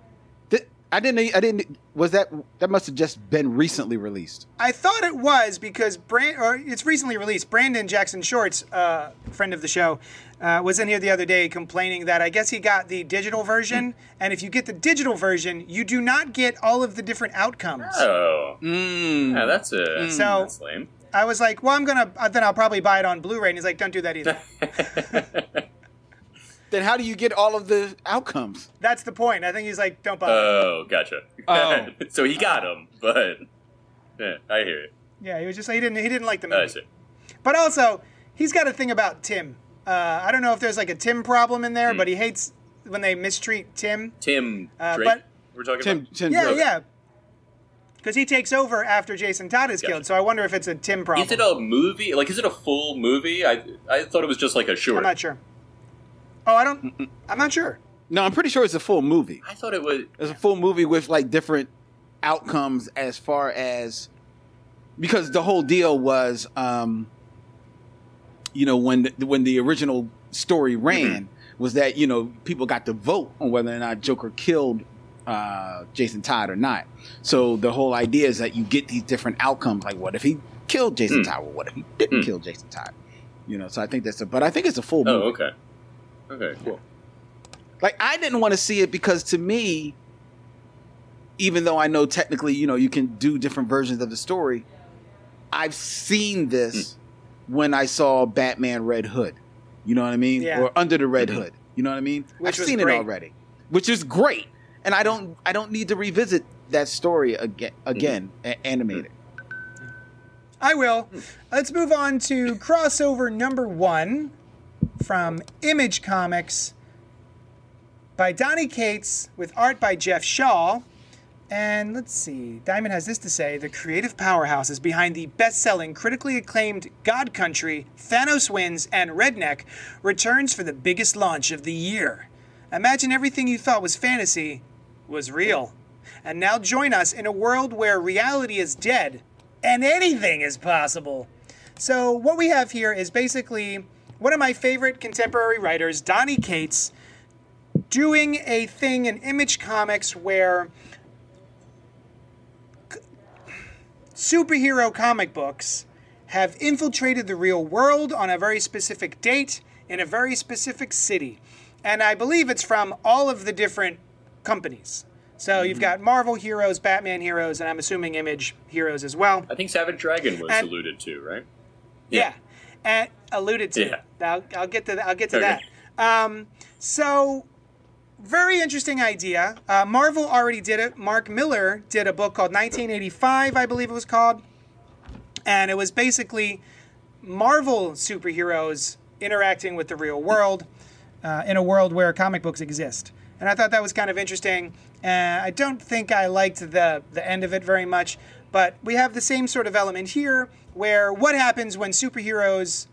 Th- I didn't. I didn't. Was that? That must have just been recently released. I thought it was because Brand, or it's recently released. Brandon Jackson Shorts, uh, friend of the show, uh, was in here the other day complaining that I guess he got the digital version, and if you get the digital version, you do not get all of the different outcomes. Oh. Mm. Yeah, that's a So- that's lame. I was like, well, I'm gonna uh, then I'll probably buy it on Blu-ray, and he's like, don't do that either. Then how do you get all of the outcomes? That's the point. I think he's like, don't bother. oh, gotcha. Oh. so he got him, but yeah, I hear it. yeah, he was just he didn't he didn't like the I movie. see. But also, he's got a thing about Tim. Uh, I don't know if there's like a Tim problem in there, but he hates when they mistreat Tim. Tim Uh, Drake. but- we're talking Tim. about. Tim Yeah, Drake. yeah. Because he takes over after Jason Todd is Gotcha. killed, so I wonder if it's a Tim problem. Is it a movie? Like, is it a full movie? I I thought it was just like a short. I'm not sure. Oh, I don't. I'm not sure. No, I'm pretty sure it's a full movie. I thought it was. It's a full movie with like different outcomes as far as because the whole deal was, um, you know, when the, when the original story ran was that you know people got to vote on whether or not Joker killed uh, Jason Todd or not. So the whole idea is that you get these different outcomes. Like, what if he killed Jason Mm. Todd? Well, what if he didn't Mm. kill Jason Todd? You know, so I think that's a. But I think it's a full Oh, movie. okay. Okay, cool. like I didn't want to see it because to me, even though I know technically, you know, you can do different versions of the story, I've seen this Hmm. when I saw Batman Red Hood. You know what I mean? Yeah. Or Under the Red Mhm. Hood. You know what I mean? Which I've was seen great. it already. Which is great. And I don't I don't need to revisit that story again again a- animated. I will. Let's move on to crossover number one from Image Comics by Donny Cates with art by Geoff Shaw. And let's see, Diamond has this to say The creative powerhouse is behind the best selling, critically acclaimed God Country, Thanos Wins, and Redneck returns for the biggest launch of the year. Imagine everything you thought was fantasy was real. And now join us in a world where reality is dead and anything is possible. So, what we have here is basically one of my favorite contemporary writers, Donny Cates, doing a thing in Image Comics where superhero comic books have infiltrated the real world on a very specific date in a very specific city. And I believe it's from all of the different companies. So you've mm-hmm. got Marvel heroes, Batman heroes, and I'm assuming Image heroes as well. I think Savage Dragon was And- alluded to, right? Yeah, and alluded to. Yeah. I'll, I'll get to I'll get to Okay. that. Um, so, very interesting idea. Uh, Marvel already did it. Mark Millar did a book called 1985, I believe it was called, and it was basically Marvel superheroes interacting with the real world uh, in a world where comic books exist. And I thought that was kind of interesting. Uh, I don't think I liked the the end of it very much, but we have the same sort of element here, where what happens when superheroes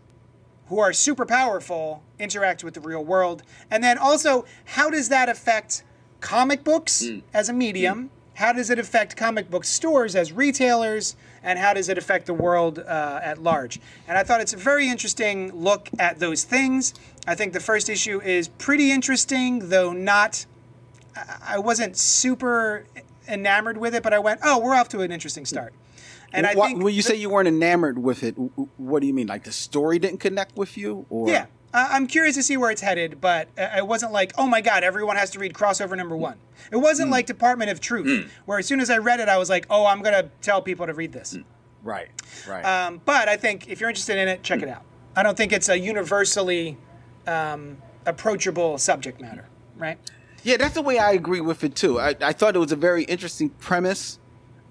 who are super powerful interact with the real world, and then also how does that affect comic books as a medium? How does it affect comic book stores as retailers? And how does it affect the world uh, at large? And I thought it's a very interesting look at those things. I think the first issue is pretty interesting, though not. I- I wasn't super enamored with it, but I went, "Oh, we're off to an interesting start." And I think when you say you weren't enamored with it, what do you mean? Like the story didn't connect with you, or Yeah, uh, I'm curious to see where it's headed, but uh, it wasn't like, oh my god, everyone has to read crossover number one. It wasn't like Department of Truth, where as soon as I read it, I was like, oh, I'm gonna tell people to read this. right, right. Um, but I think if you're interested in it, check it out. I don't think it's a universally um, approachable subject matter, right? Yeah, that's the way I agree with it too. I, I thought it was a very interesting premise,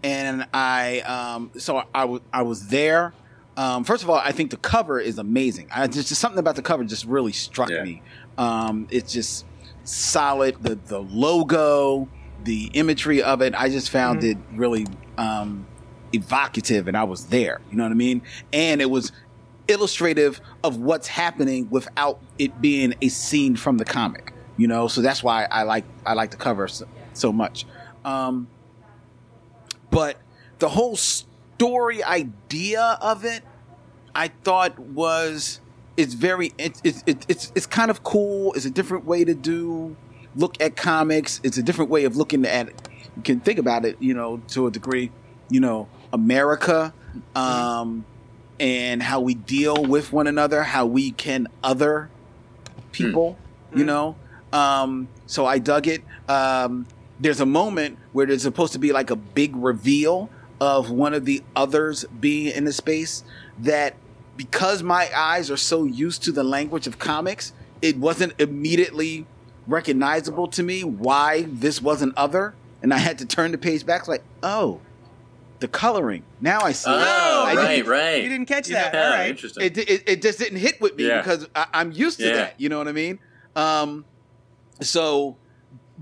and I um, so I wa- I was there. Um, first of all, I think the cover is amazing. I just, just something about the cover just really struck Yeah. me. Um, it's just solid. The the logo, the imagery of it, I just found it really um, evocative, and I was there. You know what I mean? And it was illustrative of what's happening without it being a scene from the comic. You know, so that's why I like I like the cover so, so much. Um, but the whole story idea of it, I thought was it's very it, it, it, it's it's kind of cool. It's a different way to do look at comics. It's a different way of looking at it. You can think about it, you know, to a degree. You know, America, um, and how we deal with one another, how we can other people. You know, um, so I dug it. Um, there's a moment where there's supposed to be like a big reveal of one of the others being in the space that because my eyes are so used to the language of comics, it wasn't immediately recognizable to me why this wasn't other. And I had to turn the page back, like, oh, the coloring. Now I see. it. Oh, I right, didn't- right. You didn't catch that. Yeah, All right. interesting. It, it, it just didn't hit with me Yeah. because I, I'm used to Yeah. that. You know what I mean? Um, so,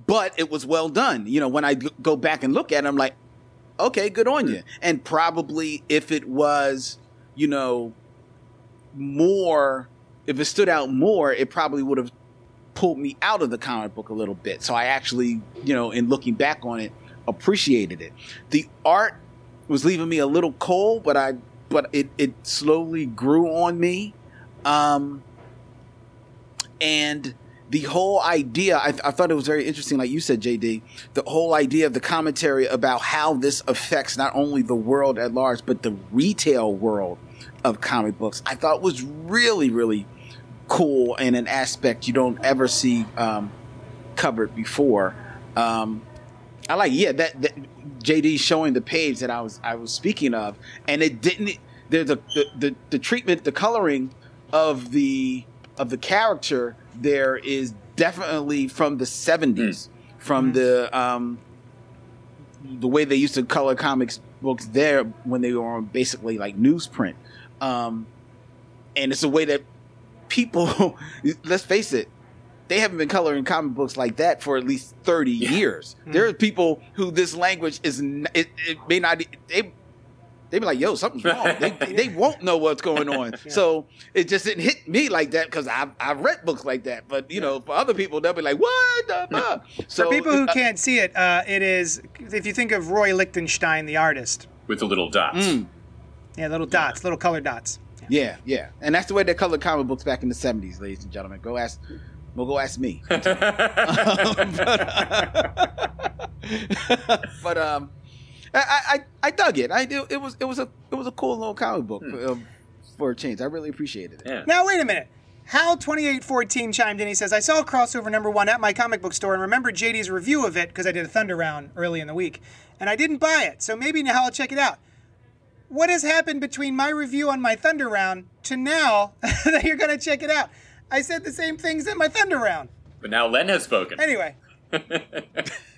but it was well done. You know, when I go back and look at it, I'm like, okay, good on you. And probably if it was, you know, more, if it stood out more, it probably would have pulled me out of the comic book a little bit. So I actually, you know, in looking back on it, appreciated it. The art was leaving me a little cold, but I but it it slowly grew on me. Um and the whole idea, I, I, thought it was very interesting, like you said, JD, the whole idea of the commentary about how this affects not only the world at large, but the retail world of comic books, I thought was really, really cool and an aspect you don't ever see um, covered before. Um, I like, yeah, that, that JD showing the page that I was I was speaking of, and it didn't. There's a the, the, the treatment, the coloring of the of the character there is definitely from the 70s, mm. from mm. the um, the way they used to color comics books there when they were on basically like newsprint. Um, and it's a way that people, let's face it, they haven't been coloring comic books like that for at least 30 yeah. years. Mm. There are people who this language is, it, it may not, they they be like, "Yo, something's wrong." they, they won't know what's going on. Yeah. So it just didn't hit me like that because I've I've read books like that. But you know, for other people, they'll be like, "What the fuck?" So, for people who uh, can't see it, uh, it is if you think of Roy Lichtenstein, the artist, with the little dots. Mm. Yeah, little dots, little colored dots. Yeah. yeah, yeah, and that's the way they colored comic books back in the seventies, ladies and gentlemen. Go ask. Well, go ask me. but, but um, I, I, I dug it. I it was it was a it was a cool little comic book hmm. um, for a change. I really appreciated it. Yeah. Now wait a minute. Hal twenty eight fourteen chimed in. He says, "I saw crossover number one at my comic book store and remember JD's review of it because I did a Thunder round early in the week, and I didn't buy it. So maybe now I'll check it out. What has happened between my review on my Thunder round to now that you're going to check it out? I said the same things in my Thunder round. But now Len has spoken. Anyway."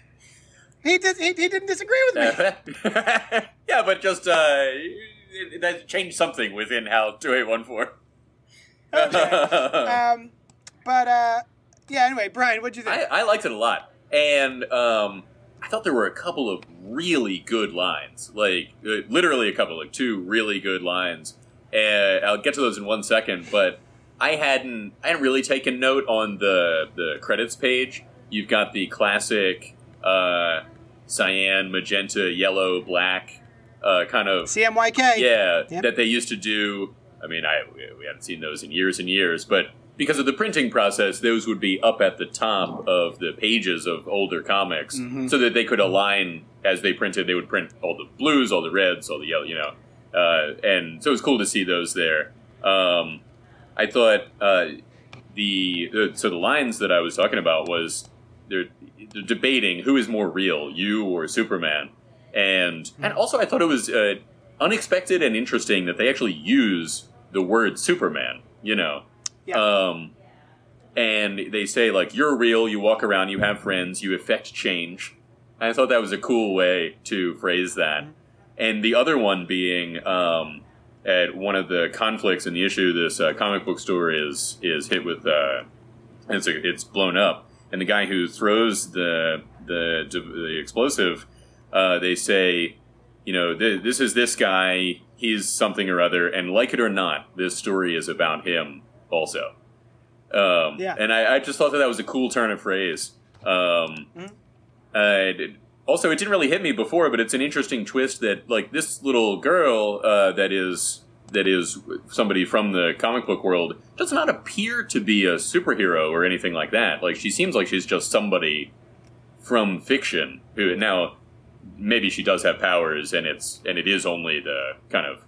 He did. He, he didn't disagree with me. yeah, but just uh, that changed something within Hal two eight one four. Okay. um, but uh, yeah. Anyway, Brian, what'd you think? I, I liked it a lot, and um, I thought there were a couple of really good lines, like uh, literally a couple, like two really good lines. And I'll get to those in one second, but I hadn't I hadn't really taken note on the the credits page. You've got the classic uh, cyan, magenta, yellow, black, uh, kind of CMYK. Yeah, yep. that they used to do. I mean, I we haven't seen those in years and years, but because of the printing process, those would be up at the top of the pages of older comics, mm-hmm. so that they could align as they printed. They would print all the blues, all the reds, all the yellow, you know, uh, and so it was cool to see those there. Um, I thought uh, the, the so the lines that I was talking about was they're, they're debating who is more real, you or Superman, and and also I thought it was uh, unexpected and interesting that they actually use the word Superman. You know, yeah. um, and they say like you're real, you walk around, you have friends, you affect change. And I thought that was a cool way to phrase that. Mm-hmm. And the other one being um, at one of the conflicts in the issue, this uh, comic book store is is hit with uh, it's a, it's blown up and the guy who throws the the, the explosive, uh, they say, you know, this is this guy. He's something or other, and like it or not, this story is about him also. Um, yeah. And I, I, just thought that that was a cool turn of phrase. Um, mm-hmm. uh, also, it didn't really hit me before, but it's an interesting twist that, like, this little girl uh, that is that is somebody from the comic book world does not appear to be a superhero or anything like that. Like she seems like she's just somebody from fiction who now maybe she does have powers and it's and it is only the kind of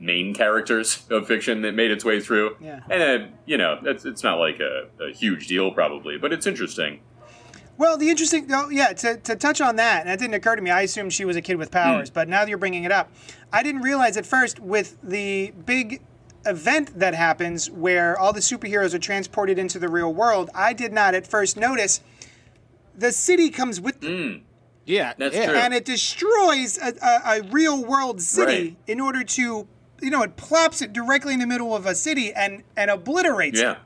main characters of fiction that made its way through. Yeah. And uh, you know, it's it's not like a, a huge deal probably, but it's interesting. Well, the interesting, oh, yeah, to, to touch on that, and that didn't occur to me. I assumed she was a kid with powers, mm. but now that you're bringing it up, I didn't realize at first with the big event that happens where all the superheroes are transported into the real world. I did not at first notice the city comes with them. Mm. Yeah, that's yeah. true. And it destroys a, a, a real world city right. in order to, you know, it plops it directly in the middle of a city and, and obliterates yeah. it.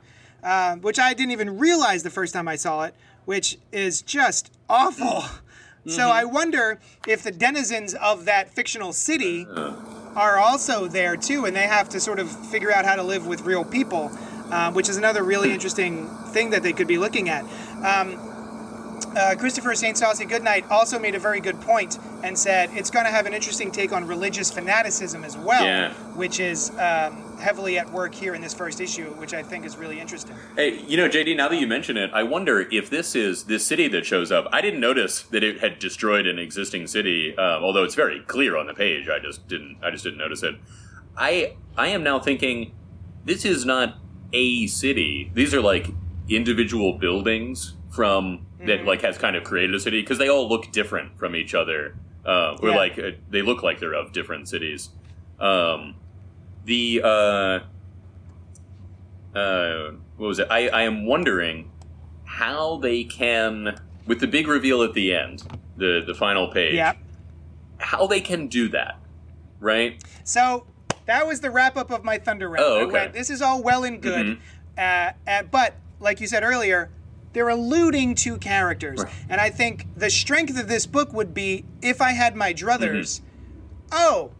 Uh, which I didn't even realize the first time I saw it which is just awful. Mm-hmm. So I wonder if the denizens of that fictional city are also there too, and they have to sort of figure out how to live with real people. um, which is another really interesting thing that they could be looking at. Um, uh, Christopher St. Saucy Goodnight also made a very good point and said it's going to have an interesting take on religious fanaticism as well, Yeah. which is um, heavily at work here in this first issue, which I think is really interesting. Hey, you know, JD. Now that you mention it, I wonder if this is this city that shows up. I didn't notice that it had destroyed an existing city, um, although it's very clear on the page. I just didn't. I just didn't notice it. I I am now thinking this is not a city. These are like individual buildings from that like has kind of created a city because they all look different from each other. Uh, or Yeah. like uh, they look like they're of different cities. Um, the uh, uh, what was it? I, I am wondering how they can, with the big reveal at the end, the the final page, Yeah. how they can do that, right? So that was the wrap up of my Thunder round. Oh, okay. went, this is all well and good, Mhm. uh, uh, but like you said earlier, they're alluding to characters, Right. and I think the strength of this book would be if I had my druthers. Mm-hmm. Oh,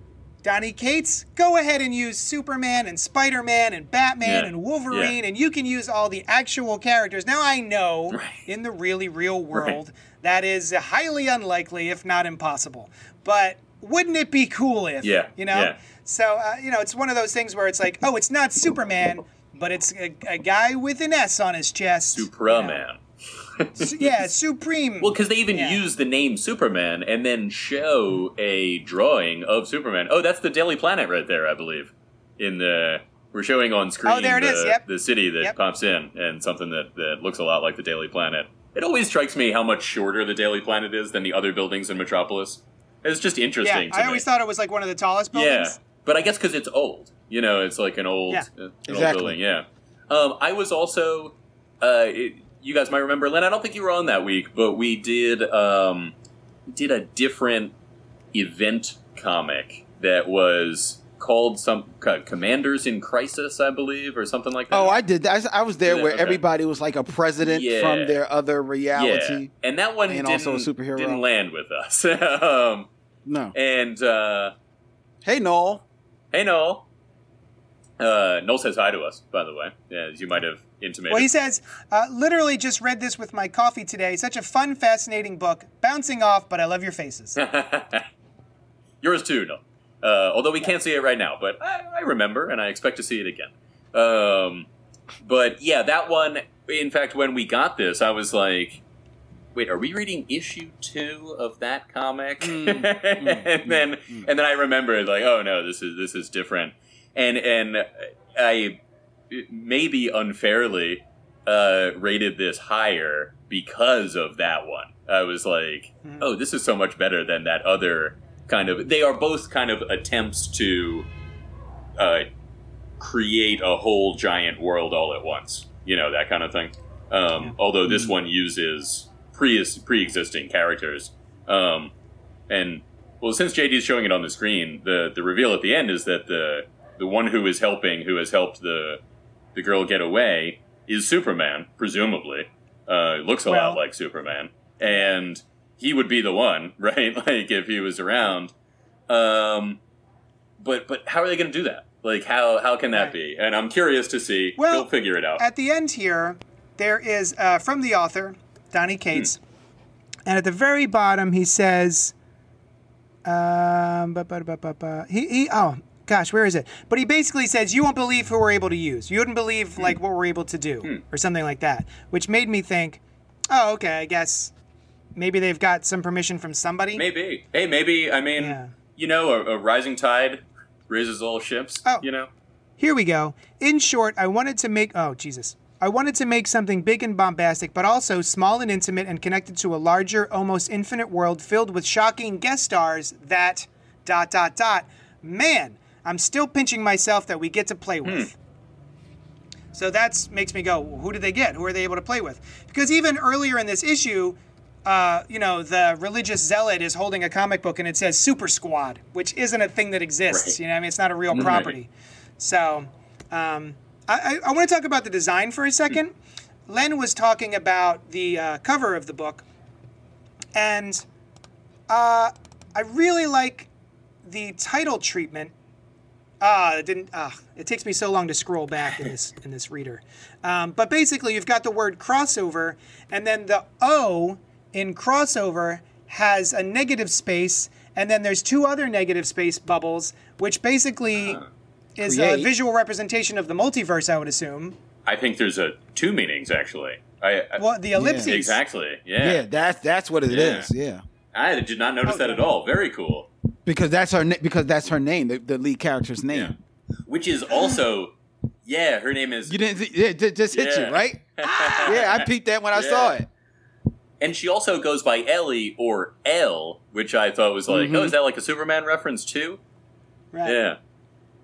Donny Cates, go ahead and use Superman and Spider Man and Batman Yeah. and Wolverine, Yeah. and you can use all the actual characters. Now I know Right. in the really real world that is highly unlikely, if not impossible. But wouldn't it be cool if? Yeah, You know? So, uh, you know, it's one of those things where it's like, oh, it's not Superman, but it's a, a guy with an S on his chest. Supraman. Su- yeah, Supreme. Well, because they even Yeah. use the name Superman and then show a drawing of Superman. Oh, that's the Daily Planet right there, I believe. In the we're showing on screen Oh, there it the, is, yep. the city that Yep. pops in and something that, that looks a lot like the Daily Planet. It always strikes me how much shorter the Daily Planet is than the other buildings in Metropolis. It's just yeah, interesting. to I always me. thought it was like one of the tallest buildings. Yeah, but I guess because it's old. You know, it's like an old, Yeah. uh, an Exactly. old building. Yeah. Um, I was also. Uh, it, you guys might remember, Len. I don't think you were on that week, but we did um, did a different event comic that was called some Co- Commanders in Crisis, I believe, or something like that. Oh, I did. that. I, I was there Yeah, where okay. everybody was like a president Yeah. from their other yeah, reality. and that one And didn't, also a superhero. didn't land with us. um, No. and uh, Hey, Noel. hey, Noel. Uh, Noel says hi to us, by the way, as you might have intimated. Well, he says, uh, literally just read this with my coffee today. Such a fun, fascinating book. Bouncing off, but I love your faces. Yours too, Noel. Uh, although we can't see it right now, but I, I remember, and I expect to see it again. Um, but yeah, that one. In fact, when we got this, I was like, "Wait, are we reading issue two of that comic?" and then, and then I remembered, like, "Oh no, this is this is different." And and I maybe unfairly uh, rated this higher because of that one. I was like, "Oh, this is so much better than that other kind of." They are both kind of attempts to uh, create a whole giant world all at once. You know that kind of thing. Um, Although this one uses pre pre-existing characters, um, and well, since JD is showing it on the screen, the the reveal at the end is that the the one who is helping, who has helped the the girl get away, is Superman, presumably. Uh, looks a Well- lot like Superman, and he would be the one, right? Like if he was around. Um, but but how are they going to do that? Like how how can that Right. be? And I'm curious to see. Well, They'll figure it out. At the end here, there is uh, from the author, Donny Cates, and at the very bottom he says, um, ba- ba- ba- ba- ba- he, he, oh gosh, where is it? But he basically says, you won't believe who we're able to use. You wouldn't believe hmm. like what we're able to do, hmm. or something like that, which made me think, oh, okay, I guess maybe they've got some permission from somebody. Maybe. Hey, maybe. I mean, Yeah. you know, a, a rising tide raises all ships. Oh. You know. Here we go. In short, I wanted to make oh Jesus. I wanted to make something big and bombastic, but also small and intimate and connected to a larger, almost infinite world filled with shocking guest stars that dot dot dot. Man, I'm still pinching myself that we get to play with. So that makes me go, well, who did they get? Who are they able to play with? Because even earlier in this issue, uh, you know, the religious zealot is holding a comic book and it says Super Squad, which isn't a thing that exists. Right. You know, I mean, it's not a real Right. property. So, um, I, I, I want to talk about the design for a second. Len was talking about the uh, cover of the book, and uh, I really like the title treatment Ah, it didn't. Ah, it takes me so long to scroll back in this in this reader. Um, but basically, you've got the word crossover, and then the O in crossover has a negative space, and then there's two other negative space bubbles, which basically is a visual representation of the multiverse. I would assume. I think there's a two meanings actually. I, I Well, the ellipses. exactly. Yeah, Yeah. that's that's what it is. Yeah. Yeah. I did not notice that at all. Very cool. Because that's her na- because that's her name, the, the lead character's name. Yeah. Which is also, yeah, her name is, You didn't see, yeah, it ju- just hit Yeah. you, right? yeah, I peeped that when I saw it. and she also goes by Ellie or L, which I thought was like, Mhm. oh, is that like a Superman reference too? Right. Yeah.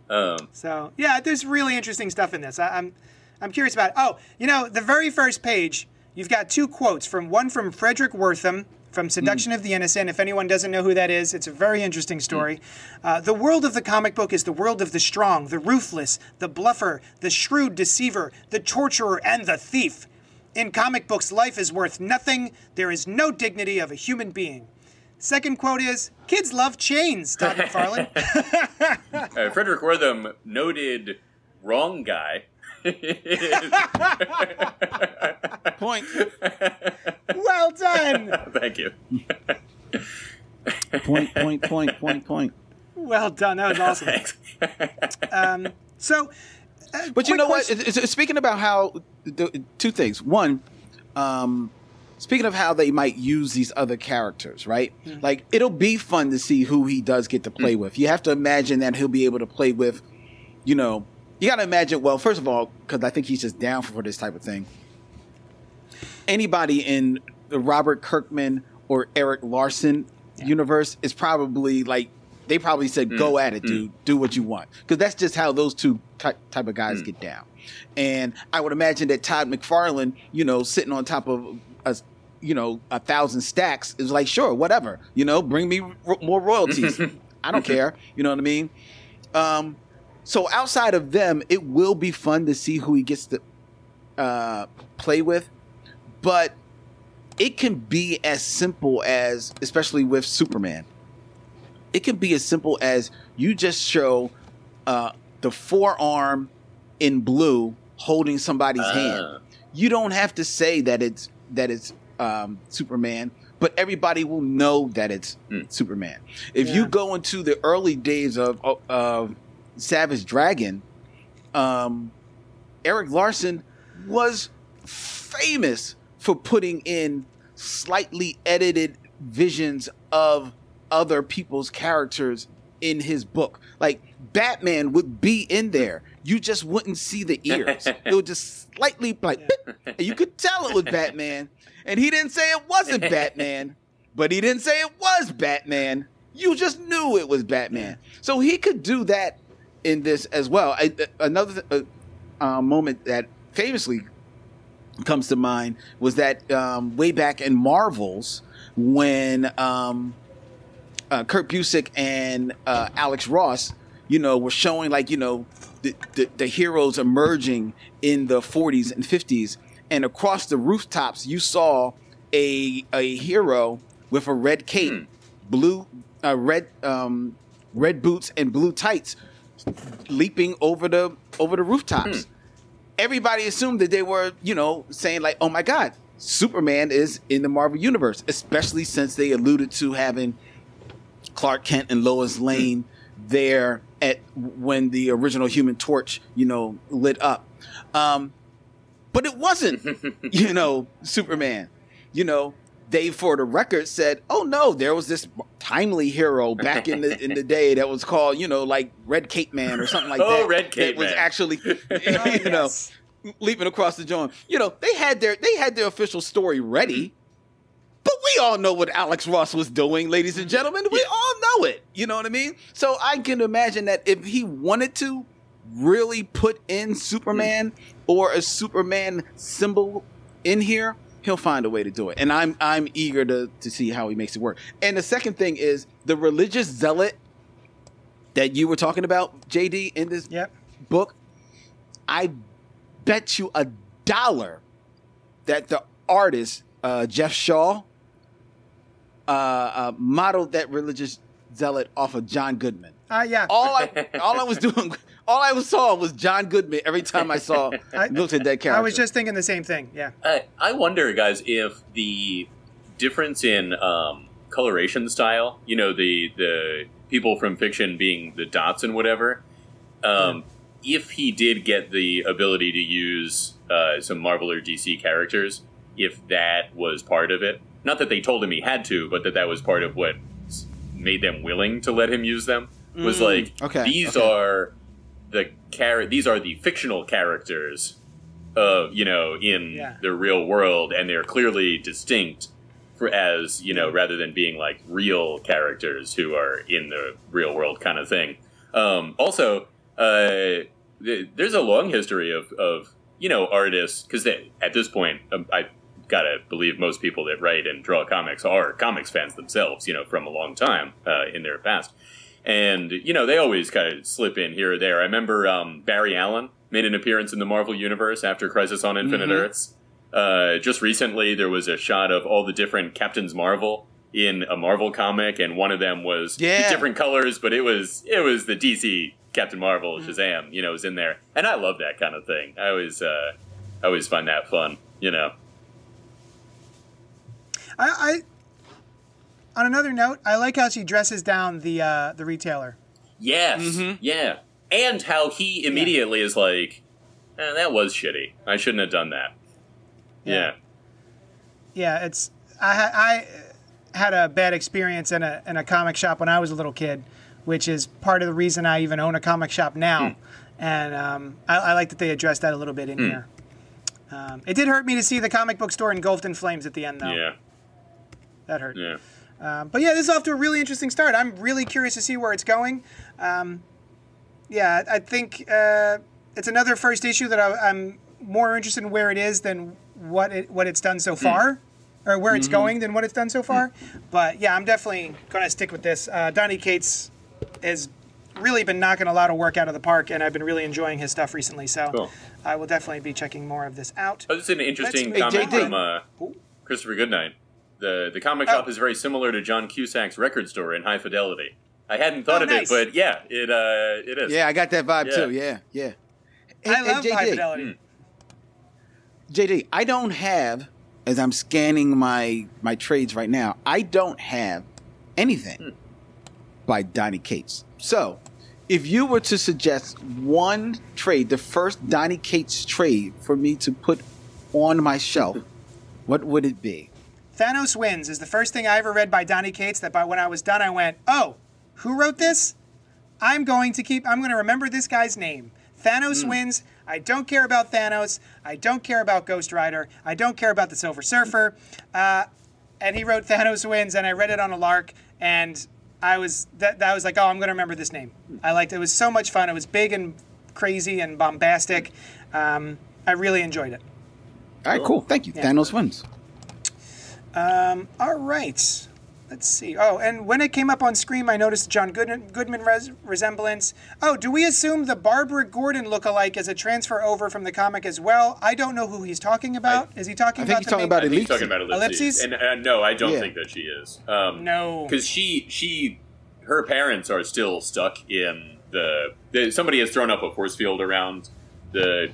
Um, So yeah, there's really interesting stuff in this. I, I'm I'm curious about. It. Oh, you know, the very first page, you've got two quotes from one from Fredric Wertham from Seduction of the Innocent. If anyone doesn't know who that is, it's a very interesting story. Uh, the world of the comic book is the world of the strong, the ruthless, the bluffer, the shrewd deceiver, the torturer, and the thief. In comic books, life is worth nothing. There is no dignity of a human being. Second quote is, "Kids love chains." Todd McFarlane. uh, Fredric Wertham, noted wrong guy. Point. well done. Thank you. point, point, point, point, point. Well done. That was awesome. Thanks. So, uh, But you quick know what? It's- it's- Speaking about how the, two things. One, um, speaking of how they might use these other characters, right? Like it'll be fun to see who he does get to play with. You have to imagine that he'll be able to play with, you know, you got to imagine. Well, first of all, because I think he's just down for this type of thing. Anybody in the Robert Kirkman or Erik Larsen universe is probably like they probably said, mm, "Go at it, mm. dude. Do what you want," because that's just how those two ty- type of guys mm. get down. And I would imagine that Todd McFarlane, you know, sitting on top of a, you know, a thousand stacks is like, sure, whatever, you know, bring me ro- more royalties. I don't care. You know what I mean? Um, so outside of them, it will be fun to see who he gets to uh, play with, but it can be as simple as, especially with Superman, it can be as simple as you just show uh, the forearm in blue holding somebody's hand. Ah. You don't have to say that it's that it's um, Superman, but everybody will know that it's Hmm. Superman. If you go into the early days of of Savage Dragon, um, Erik Larsen was famous for putting in slightly edited visions of other people's characters in his book. Like Batman would be in there. You just wouldn't see the ears. it would just slightly like and you could tell it was Batman. And he didn't say it wasn't Batman, but he didn't say it was Batman. You just knew it was Batman. So he could do that in this as well. I, another uh, uh, moment that famously comes to mind was that um, way back in Marvels when um, uh, Kurt Busiek and uh, Alex Ross, you know, were showing like you know the, the, the heroes emerging in the 40s and 50s, and across the rooftops you saw a a hero with a red cape, blue, uh, red um, red boots and blue tights, leaping over the over the rooftops everybody assumed that they were, you know, saying like, "Oh my God, Superman is in the Marvel universe," especially since they alluded to having Clark Kent and Lois Lane there at when the original Human Torch, you know, lit up. Um, but it wasn't, you know, Superman. You know, they for the record said, "Oh no, there was this timely hero back in the in the day that was called, you know, like Red Cape Man or something like Oh, that." Red Cape that was Man. actually, Oh, you know, yes. leaping across the joint. You know, they had their they had their official story ready. Mm-hmm. But we all know what Alex Ross was doing, ladies and gentlemen. We all know it. You know what I mean? So I can imagine that if he wanted to really put in Superman mm-hmm. or a Superman symbol in here, he'll find a way to do it. And I'm I'm eager to to see how he makes it work. And the second thing is the religious zealot that you were talking about, JD, in this Yep. book, I bet you a dollar that the artist uh, Geoff Shaw uh, uh, modeled that religious zealot off of John Goodman. Uh, yeah. All I all I was doing, all I saw was John Goodman every time I saw I- looked at that character. I was just thinking the same thing. Yeah. I, I wonder, guys, if the difference in um, coloration style, you know, the the people from fiction being the dots and whatever, um, if he did get the ability to use uh, some Marvel or DC characters, if that was part of it. Not that they told him he had to, but that that was part of what made them willing to let him use them. Was like okay, these okay. are the char- these are the fictional characters uh, you know, in Yeah. the real world, and they're clearly distinct for as you know, rather than being like real characters who are in the real world kind of thing. Um, also, uh, th- there's a long history of, of you know artists because at this point, um, I gotta believe most people that write and draw comics are comics fans themselves, you know, from a long time uh, in their past. And you know they always kind of slip in here or there. I remember um, Barry Allen made an appearance in the Marvel Universe after Crisis on Infinite Earths. Uh, just recently, there was a shot of all the different Captains Marvel in a Marvel comic, and one of them was Yeah. different colors, but it was it was the DC Captain Marvel Shazam, you know, was in there, and I love that kind of thing. I always uh, I always find that fun, you know. I, I on another note, I like how she dresses down the uh, the retailer. Yes, Mm-hmm. yeah, and how he immediately is like, eh, "That was shitty. I shouldn't have done that." Yeah, Yeah, it's I I had a bad experience in a in a comic shop when I was a little kid, which is part of the reason I even own a comic shop now, and um, I, I like that they addressed that a little bit in here. Um, it did hurt me to see the comic book store engulfed in flames at the end, though. yeah, That hurt. yeah. Um, but yeah, this is off to a really interesting start. I'm really curious to see where it's going. Um, yeah, I think uh, it's another first issue that I, I'm more interested in where it is than what it what it's done so far, or where it's going than what it's done so far. But yeah, I'm definitely going to stick with this. Uh, Donny Cates has really been knocking a lot of work out of the park, and I've been really enjoying his stuff recently. So Cool. I will definitely be checking more of this out. Oh, this is an interesting Let's- comment Hey, from uh, Christopher Goodnight. The the comic Oh. shop is very similar to John Cusack's record store in High Fidelity. I hadn't thought Oh, of nice. it, but yeah, it uh, it is. yeah, I got that vibe Yeah. too. Yeah, yeah. Hey, I love JD, High Fidelity. JD, I don't have, as I'm scanning my my trades right now, I don't have anything by Donny Cates. So, if you were to suggest one trade, the first Donny Cates trade for me to put on my shelf, what would it be? Thanos Wins is the first thing I ever read by Donny Cates that by when I was done I went, "Oh, who wrote this? I'm going to keep I'm going to remember this guy's name. Thanos Wins. I don't care about Thanos. I don't care about Ghost Rider. I don't care about the Silver Surfer." Uh, and he wrote Thanos Wins and I read it on a lark and I was that that was like, "Oh, I'm going to remember this name." I liked it. It was so much fun. It was big and crazy and bombastic. Um, I really enjoyed it. All right, cool. Thank you. Thanos wins. All right. Let's see. Oh, and when it came up on Scream, I noticed the John Goodman, Goodman res- resemblance. Oh, do we assume the Barbara Gordon lookalike is a transfer over from the comic as well? I don't know who he's talking about. is he talking I about think he's the talking main- about I think he's talking about ellipses, Ellipses? and uh, no, I don't Yeah. think that she is. Um, No. because she she her parents are still stuck in the, the somebody has thrown up a force field around the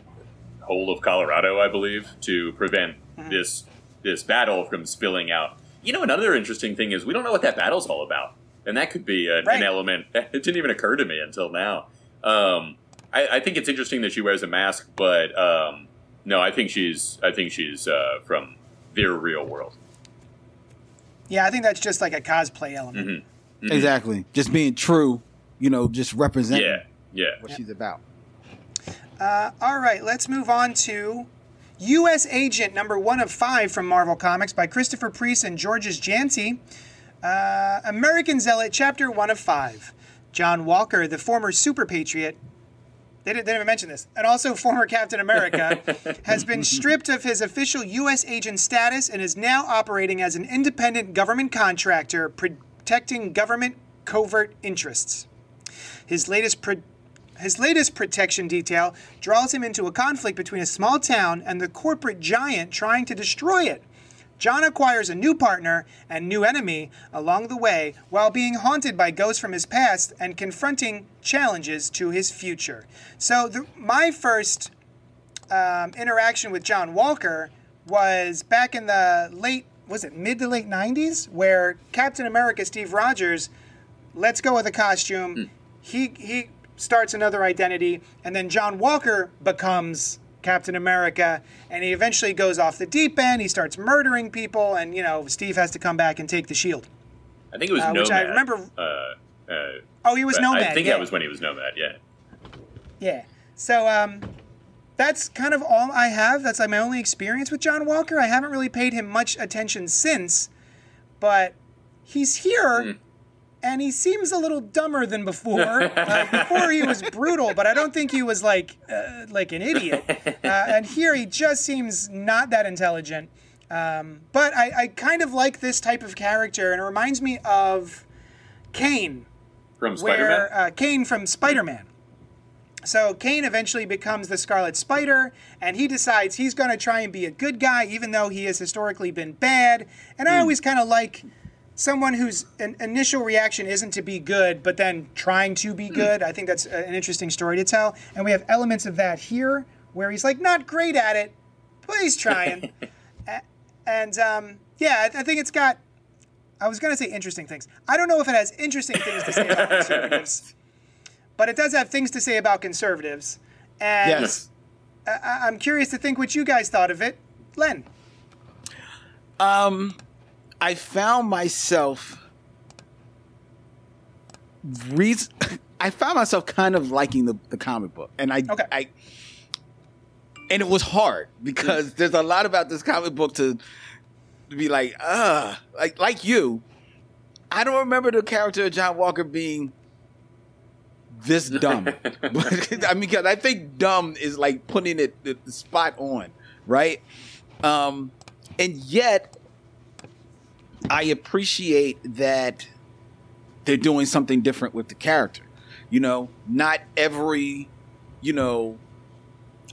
whole of Colorado, I believe, to prevent Mm-hmm. this this battle from spilling out. You know, another interesting thing is we don't know what that battle's all about, and that could be an, Right. an element. It didn't even occur to me until now. Um, I, I think it's interesting that she wears a mask, but um, no, I think she's I think she's uh, from their real world. Yeah, I think that's just like a cosplay element. Mm-hmm. Exactly. Just being true, you know, just representing Yeah, yeah. what she's about. All right, let's move on to U.S. Agent number one of five from Marvel Comics by Christopher Priest and Georges Jeanty. Uh, American Zealot, chapter one of five. John Walker, the former super patriot, they didn't, they didn't even mention this, and also former Captain America, has been stripped of his official U.S. agent status and is now operating as an independent government contractor protecting government covert interests. His latest pro- his latest protection detail draws him into a conflict between a small town and the corporate giant trying to destroy it. John acquires a new partner and new enemy along the way while being haunted by ghosts from his past and confronting challenges to his future. So, the, my first um, interaction with John Walker was back in the late, was it mid to late 90s, where Captain America Steve Rogers lets go of the costume. He, he starts another identity, and then John Walker becomes Captain America, and he eventually goes off the deep end. He starts murdering people, and you know Steve has to come back and take the shield. I think it was Uh, Nomad. which I remember- Uh, uh, Oh, he was Nomad. I think yeah. that was when he was Nomad. Yeah. Yeah. So um, that's kind of all I have. That's like my only experience with John Walker. I haven't really paid him much attention since, but he's here. And he seems a little dumber than before. Uh, before he was brutal, but I don't think he was like uh, like an idiot. Uh, and here he just seems not that intelligent. Um, but I, I kind of like this type of character, and it reminds me of Kaine From Spider-Man. where uh, Kaine from Spider-Man. So Kaine eventually becomes the Scarlet Spider, and he decides he's going to try and be a good guy, even though he has historically been bad. And I always kind of like someone whose an initial reaction isn't to be good, but then trying to be good. I think that's an interesting story to tell, and we have elements of that here, where he's like not great at it, but he's trying. And um, yeah, I, I think it's got. I was going to say interesting things. I don't know if it has interesting things to say about conservatives, but it does have things to say about conservatives. And Yes. I- I'm curious to think what you guys thought of it. Len. Um, I found myself reason. I found myself kind of liking the, the comic book, and I, Okay. I, and it was hard because there's a lot about this comic book to, to be like, uh, like like you. I don't remember the character of John Walker being this dumb. But, I mean, because I think dumb is like putting it the, the spot on, right? Um, and yet, I appreciate that they're doing something different with the character. You know, not every, you know,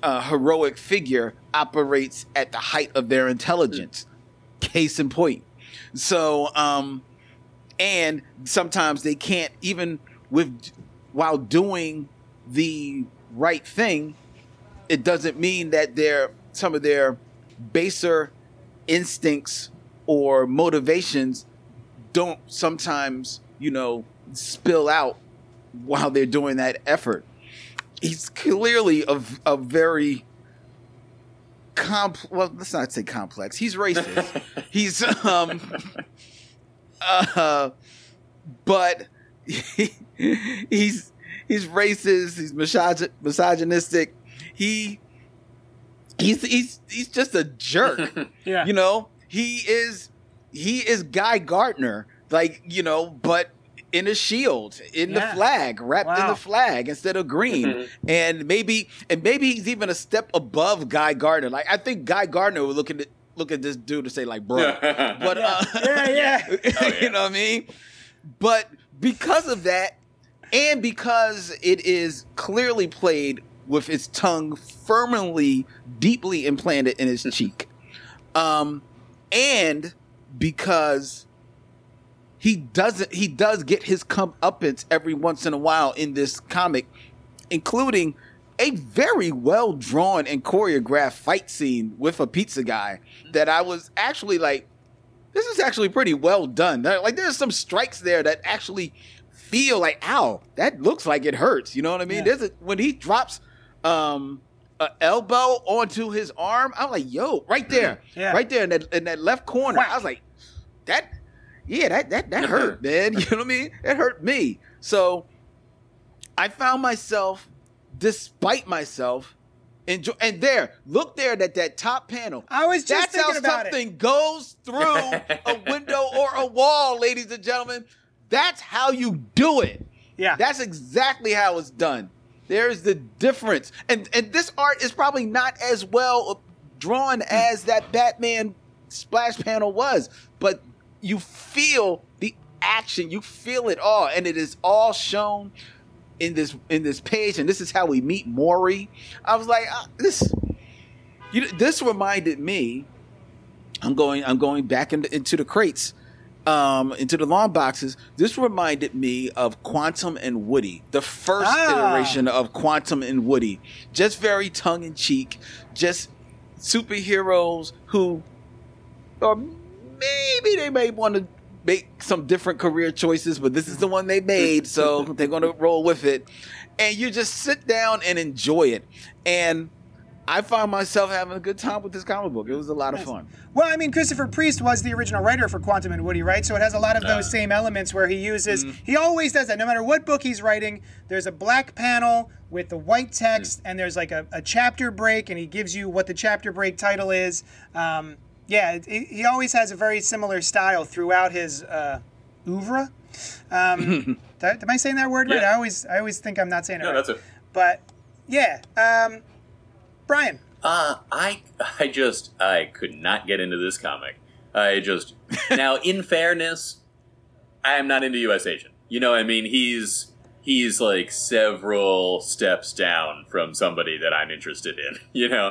uh, heroic figure operates at the height of their intelligence. Case in point. So, um, and sometimes they can't even with while doing the right thing. It doesn't mean that their some of their baser instincts or motivations don't sometimes, you know, spill out while they're doing that effort. He's clearly a, a very comp well let's not say complex. He's racist. He's um uh but he, he's he's racist. He's misog- misogynistic. He he's he's he's just a jerk Yeah. you know he is he is guy gardner like you know but in a shield in Yeah. the flag wrapped in the flag instead of green and maybe and maybe he's even a step above guy gardner like i think guy gardner would look at look at this dude and say like bro but uh, yeah, yeah. yeah. you know what I mean? But because of that, and because it is clearly played with its tongue firmly, deeply implanted in his cheek, um, and because he doesn't, he does get his comeuppance every once in a while in this comic, including a very well drawn and choreographed fight scene with a pizza guy that I was actually like, this is actually pretty well done. Like there's some strikes there that actually feel like, ow, that looks like it hurts. You know what I mean? Yeah. There's a, when he drops um a elbow onto his arm, I'm like, yo, right there, mm. Yeah. right there in that in that left corner. I was like, that, yeah, that that that hurt, man. You know what I mean? It hurt me. So I found myself, despite myself, enjoy. And there, look there, that that top panel. I was just That's how thinking about it. something goes through a window or a wall, ladies and gentlemen. That's how you do it. Yeah. That's exactly how it's done. There's the difference. And and this art is probably not as well drawn as that Batman splash panel was, but you feel the action, you feel it all and it is all shown in this in this page and this is how we meet Maury. I was like, uh, this you this reminded me I'm going. I'm going back into, into the crates, um, into the long boxes. This reminded me of Quantum and Woody, the first Ah. iteration of Quantum and Woody. Just very tongue in cheek, just superheroes who, or maybe they may want to make some different career choices, but this is the one they made, so they're going to roll with it. And you just sit down and enjoy it. And I found myself having a good time with this comic book. It was a lot of fun. Well, I mean, Christopher Priest was the original writer for Quantum and Woody, right? So it has a lot of those Uh. same elements where he uses. Mm-hmm. He always does that. No matter what book he's writing, there's a black panel with the white text, Mm. and there's like a, a chapter break, and he gives you what the chapter break title is. Um, yeah, it, it- he always has a very similar style throughout his uh, oeuvre. Um, that- am I saying that word right? I always, I always think I'm not saying it No, right. that's a. But yeah, um, Brian. Uh, I I just I could not get into this comic. I just now, in fairness, I am not into U.S. Agent. You know, I mean, he's he's like several steps down from somebody that I'm interested in. You know,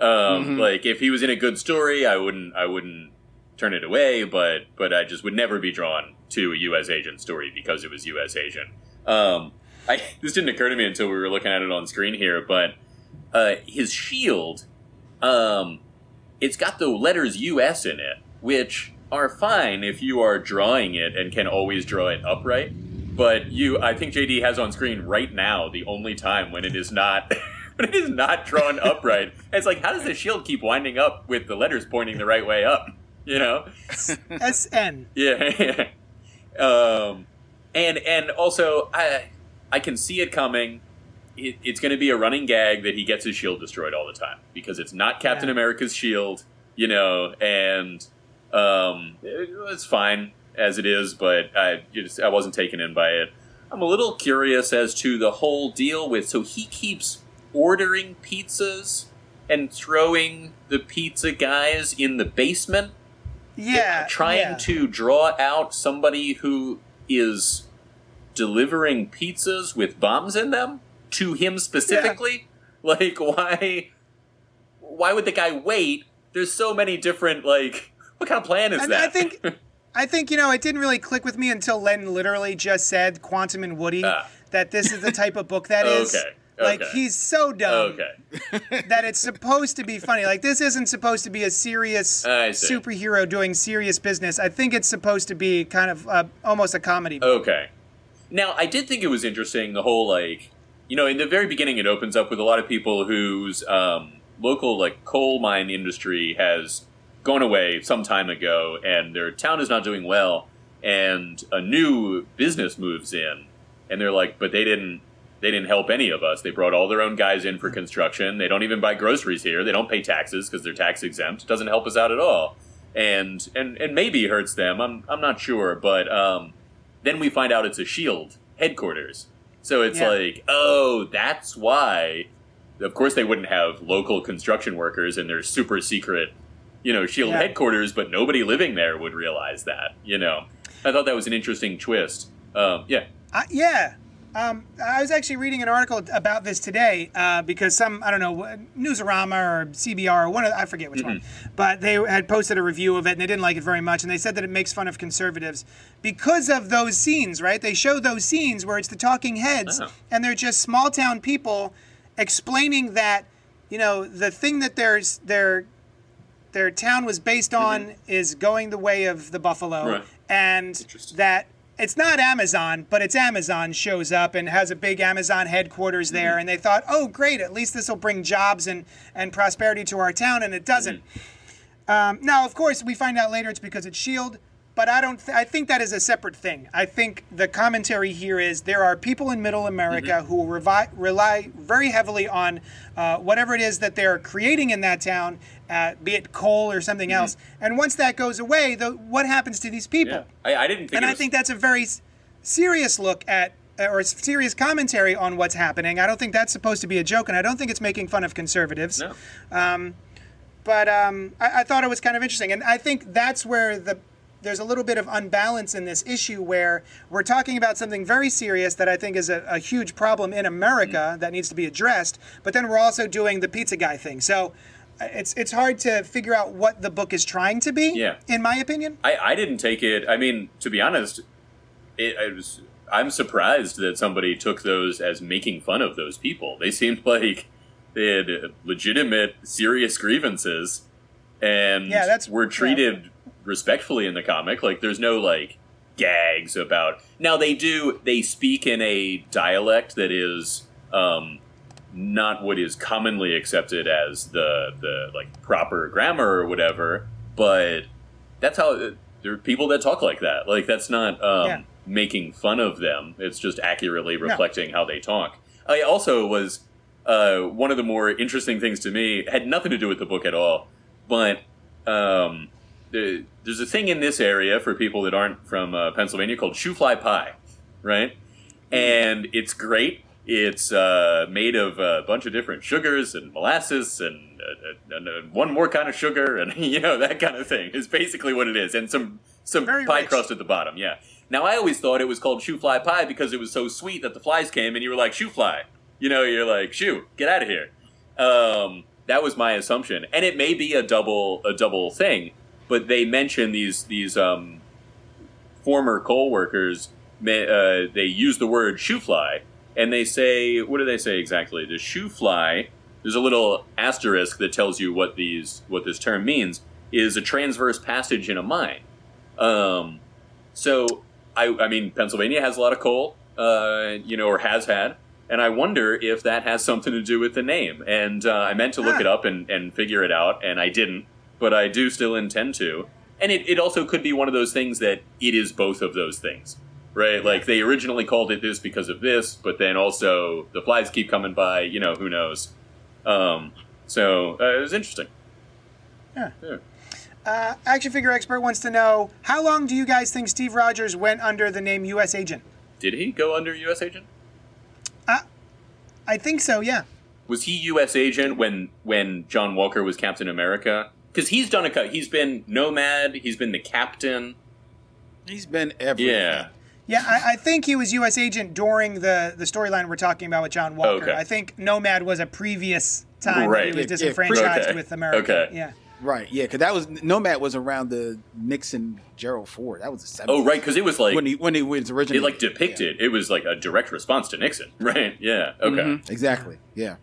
um, Mhm. like if he was in a good story, I wouldn't I wouldn't turn it away. But but I just would never be drawn to a U.S. Agent story because it was U.S. Agent. Um, I this didn't occur to me until we were looking at it on screen here, but uh, his shield, um, it's got the letters US in it, which are fine if you are drawing it and can always draw it upright. But you, I think JD has on screen right now the only time when it is not. When it is not drawn upright, it's like, how does the shield keep winding up with the letters pointing the right way up? You know? SN. Yeah. um, and and also I I can see it coming. It, it's going to be a running gag that he gets his shield destroyed all the time because it's not Captain Yeah. America's shield, you know, and um, it- it's fine as it is, but I just I wasn't taken in by it. I'm a little curious as to the whole deal with so he keeps ordering pizzas and throwing the pizza guys in the basement Yeah. trying yeah. to draw out somebody who is delivering pizzas with bombs in them to him specifically like why why would the guy wait there's so many different like what kind of plan is And that I think, I think you know, it didn't really click with me until Len literally just said Quantum and Woody Ah. that this is the type of book that is. Okay, Like okay. he's so dumb okay that it's supposed to be funny. Like this isn't supposed to be a serious superhero doing serious business. I think it's supposed to be kind of uh, almost a comedy. book. Okay. Now, I did think it was interesting the whole like, you know, in the very beginning, it opens up with a lot of people whose um, local like coal mine industry has gone away some time ago, and their town is not doing well, and a new business moves in, and they're like, but they didn't. They didn't help any of us. They brought all their own guys in for construction. They don't even buy groceries here. They don't pay taxes because they're tax exempt. It doesn't help us out at all. And and and maybe hurts them. I'm I'm not sure, but um, then we find out it's a shield headquarters so it's Yeah. like oh that's why of course they wouldn't have local construction workers in their super secret you know shield Yeah. headquarters but nobody living there would realize that you know i thought that was an interesting twist um, yeah Uh, yeah. Um, I was actually reading an article about this today uh, because some, I don't know, Newsarama or CBR or one of, I forget which one, but they had posted a review of it and they didn't like it very much. And they said that it makes fun of conservatives because of those scenes, right? They show those scenes where it's the talking heads Oh. and they're just small town people explaining that, you know, the thing that there's, their, their town was based on is going the way of the buffalo Mm-hmm. Right. and that it's not Amazon, but it's Amazon shows up and has a big Amazon headquarters there, Mm-hmm. and they thought, oh, great, at least this will bring jobs and, and prosperity to our town, and it doesn't. Mm-hmm. Um, now, of course, we find out later it's because it's Shield, but I don't. Th- I think that is a separate thing. I think the commentary here is there are people in Middle America Mm-hmm. who revi- rely very heavily on uh, whatever it is that they're creating in that town, uh, be it coal or something Mm-hmm. else. And once that goes away, the, what happens to these people? yeah i, I didn't think and I think that's a very serious look at uh, or a serious commentary on what's happening. I don't think that's supposed to be a joke, and I don't think it's making fun of conservatives. no But um, I, I thought it was kind of interesting, and I think that's where the there's a little bit of unbalance in this issue where we're talking about something very serious that I think is a, a huge problem in America that needs to be addressed, but then we're also doing the pizza guy thing. So it's it's hard to figure out what the book is trying to be. Yeah. In my opinion. I, I didn't take it. I mean, to be honest, it, I was. I'm surprised that somebody took those as making fun of those people. They seemed like they had legitimate, serious grievances, and Yeah, that's- were treated respectfully in the comic. Like, there's no like gags about. Now they do. They speak in a dialect that is. Um, not what is commonly accepted as the the like proper grammar or whatever, but that's how there are people that talk like that. Like that's not um, Yeah. making fun of them. It's just accurately reflecting how they talk. I also was uh, one of the more interesting things to me had nothing to do with the book at all, but um, there, there's a thing in this area for people that aren't from uh, Pennsylvania called shoofly pie, right? And it's great. It's uh, made of a bunch of different sugars and molasses and, uh, and, and one more kind of sugar and you know that kind of thing is basically what it is, and some some Very pie rich. crust at the bottom. Yeah. Now I always thought it was called shoofly pie because it was so sweet that the flies came and you were like shoe fly. You know, you're like shoo, get out of here. Um, that was my assumption, and it may be a double a double thing, but they mention these these um, former coal workers. Uh, they use the word shoe fly, and they say, what do they say exactly? The shoe fly. There's a little asterisk that tells you what these what this term means. Is a transverse passage in a mine. Um, so I, I mean, Pennsylvania has a lot of coal, uh, you know, or has had, and I wonder if that has something to do with the name. And uh, I meant to look Ah. it up and, and figure it out, and I didn't, but I do still intend to. And it, it also could be one of those things that it is both of those things, right? Like they originally called it this because of this, but then also the flies keep coming by, you know, who knows. Um, so uh, it was interesting. Yeah. Yeah. Uh, action figure expert wants to know how long do you guys think Steve Rogers went under the name U.S. Agent? Did he go under U.S. agent? I think so. Yeah. Was he U.S. agent when when John Walker was Captain America? Because he's done a cut. He's been Nomad. He's been the Captain. He's been everything. Yeah. Yeah, I, I think he was U.S. agent during the, the storyline we're talking about with John Walker. Okay. I think Nomad was a previous time that Right. he was Yeah, yeah, disenfranchised okay. with America. Okay. Yeah. Right. Yeah. Because that was Nomad was around the Nixon Gerald Ford. That was the 70s. Oh, right. Because it was like When he when he was originally it like depicted. It was like a direct response to Nixon. Right. Yeah. Okay. Mhm, exactly. Yeah.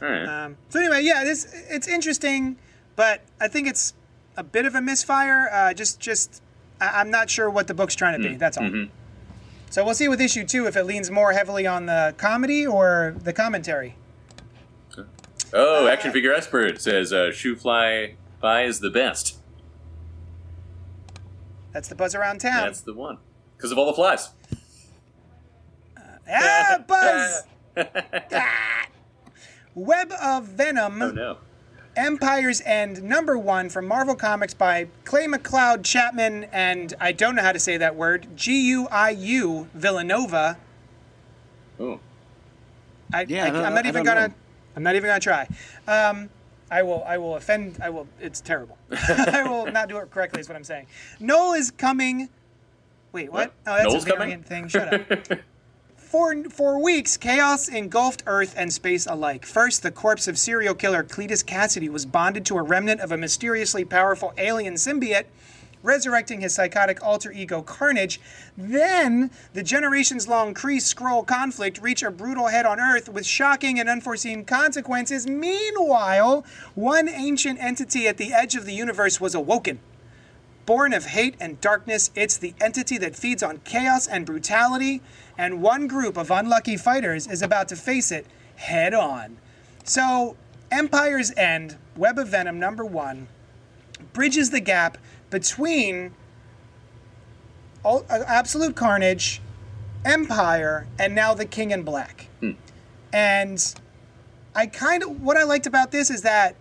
All right. Um, so anyway, yeah, this it's interesting, but I think it's a bit of a misfire. Uh, just just I, I'm not sure what the book's trying to be. That's all. mhm. So we'll see with issue two if it leans more heavily on the comedy or the commentary. Oh, action figure expert says uh, shoofly pie is the best. That's the buzz around town. That's the one because of all the flies. ah, buzz! Ah. Web of Venom. Oh no. Empire's End number one from Marvel Comics by Clay McLeod Chapman and I don't know how to say that word G U I U Vilanova. Oh. I, Yeah, I, am not even gonna. know. I'm not even gonna try. Um, I will. I will offend. I will. It's terrible. I will not do it correctly. Is what I'm saying. Knull is coming. Wait, what? What? Oh, that's Knull's a coming? thing. Shut up. For, for weeks, chaos engulfed Earth and space alike. First, the corpse of serial killer Cletus Kasady was bonded to a remnant of a mysteriously powerful alien symbiote, resurrecting his psychotic alter ego Carnage. Then, the generations long Kree Skrull conflict reached a brutal head on Earth with shocking and unforeseen consequences. Meanwhile, one ancient entity at the edge of the universe was awoken. Born of hate and darkness, it's the entity that feeds on chaos and brutality, and one group of unlucky fighters is about to face it head on. So, Empire's End, Web of Venom number one, bridges the gap between uh, Absolute Carnage, Empire, and now the King in Black. And I kind of what I liked about this is that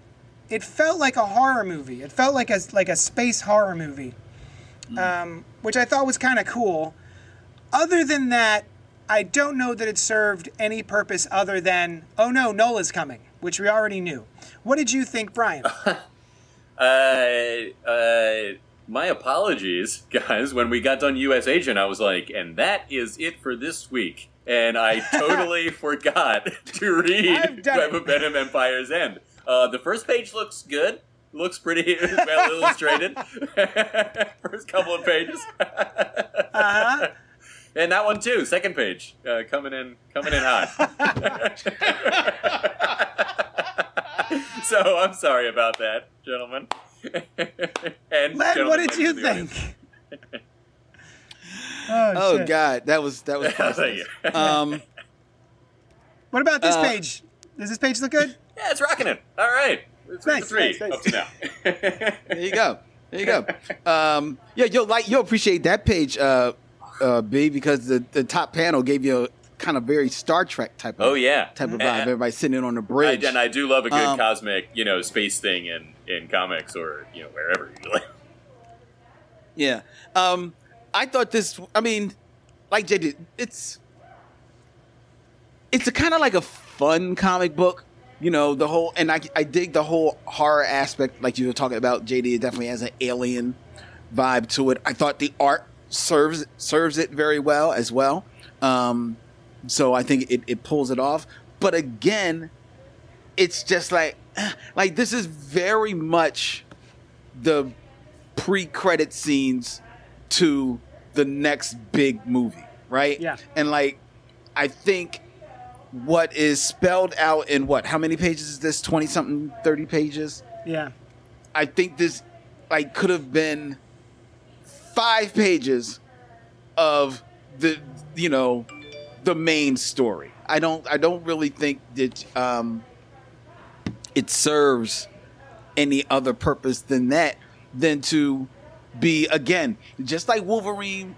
it felt like a horror movie. It felt like a like a space horror movie, um, which I thought was kind of cool. Other than that, I don't know that it served any purpose other than oh no, Knull's coming, which we already knew. What did you think, Brian? Uh, uh, my apologies, guys. When we got done U.S. Agent, I was like, and that is it for this week. And I totally forgot to read Web it. of Venom Empire's End. Uh, the first page looks good. Looks pretty well illustrated. first couple of pages. Uh-huh. And that one too, second page, uh, coming in, coming in hot. so I'm sorry about that, gentlemen. and Len, gentlemen what did you of the audience. think? Oh, Oh. God, that was that was priceless. um, What about this Uh, page? Does this page look good? Yeah, it's rocking it. All right, it's Nice, three nice, nice. up to now. there you go. There you go. Um, yeah, you'll like you'll appreciate that page, uh, uh, B, because the the top panel gave you a kind of very Star Trek type of oh yeah, type of And- vibe. Everybody sitting on the I, bridge. and I do love a good Um, cosmic, you know, space thing in in comics or you know wherever usually. Yeah. Um, I thought this. I mean, like Jay did. It's it's a kind of like a fun comic book. You know the whole, and I I dig the whole horror aspect, like you were talking about. JD it definitely has an alien vibe to it. I thought the art serves serves it very well as well. Um, so I think it, it pulls it off. But again, it's just like like this is very much the pre-credit scenes to the next big movie, right? Yeah. And like I think what is spelled out in what? How many pages is this? 20 something 30 pages? Yeah. I think this like could have been 5 pages of the you know the main story. I don't I don't really think that um it serves any other purpose than that than to be again just like Wolverine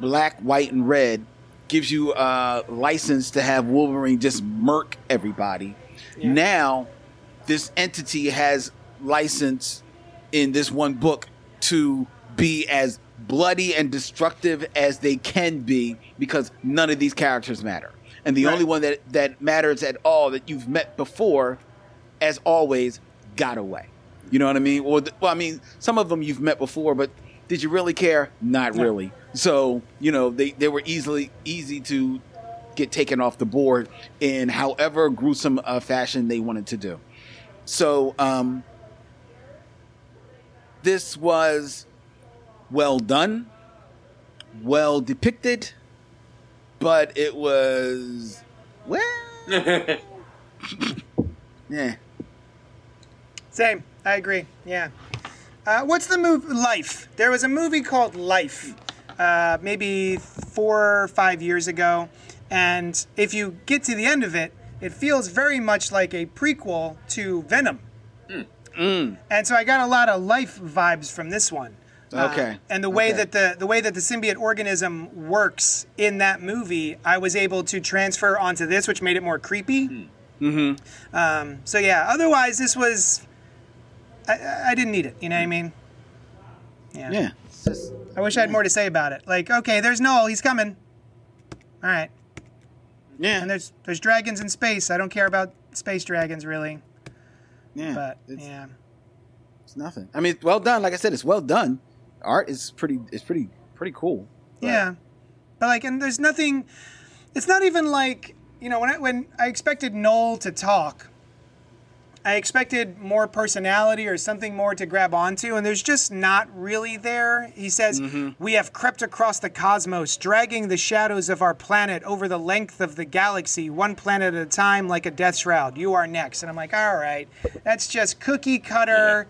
black white and red gives you a license to have Wolverine just murk everybody Yeah. now this entity has license in this one book to be as bloody and destructive as they can be because none of these characters matter and the Right. only one that that matters at all that you've met before as always, got away. You know what I mean? Well, th- well, I mean, some of them you've met before, but did you really care? Not No. really. So, you know, they, they were easily easy to get taken off the board in however gruesome a fashion they wanted to do. So, um, this was well done, well depicted, but it was well, yeah. Same. I agree. Yeah. Uh, what's the movie Life? There was a movie called Life, uh, maybe four or five years ago, and if you get to the end of it, it feels very much like a prequel to Venom. And so I got a lot of life vibes from this one. Uh, Okay. and the way Okay. that the the way that the symbiote organism works in that movie, I was able to transfer onto this, which made it more creepy. Mm-hmm. Um, so yeah. Otherwise, this was I- I, I didn't need it. You know what I mean? Yeah. Yeah. I wish I had more to say about it. Like, okay, there's Knull. He's coming. All right. yeah. And there's there's dragons in space. I don't care about space dragons really, yeah. but it's, yeah. it's nothing. I mean, it's well done. Like I said, it's well done. Art is pretty. It's pretty. Pretty cool. But- Yeah, but like, and there's nothing. It's not even like you know when I when I expected Knull to talk. I expected more personality or something more to grab onto, and there's just not really there. He says, We have crept across the cosmos, dragging the shadows of our planet over the length of the galaxy, one planet at a time, like a death shroud. You are next. And I'm like, All right, that's just cookie cutter.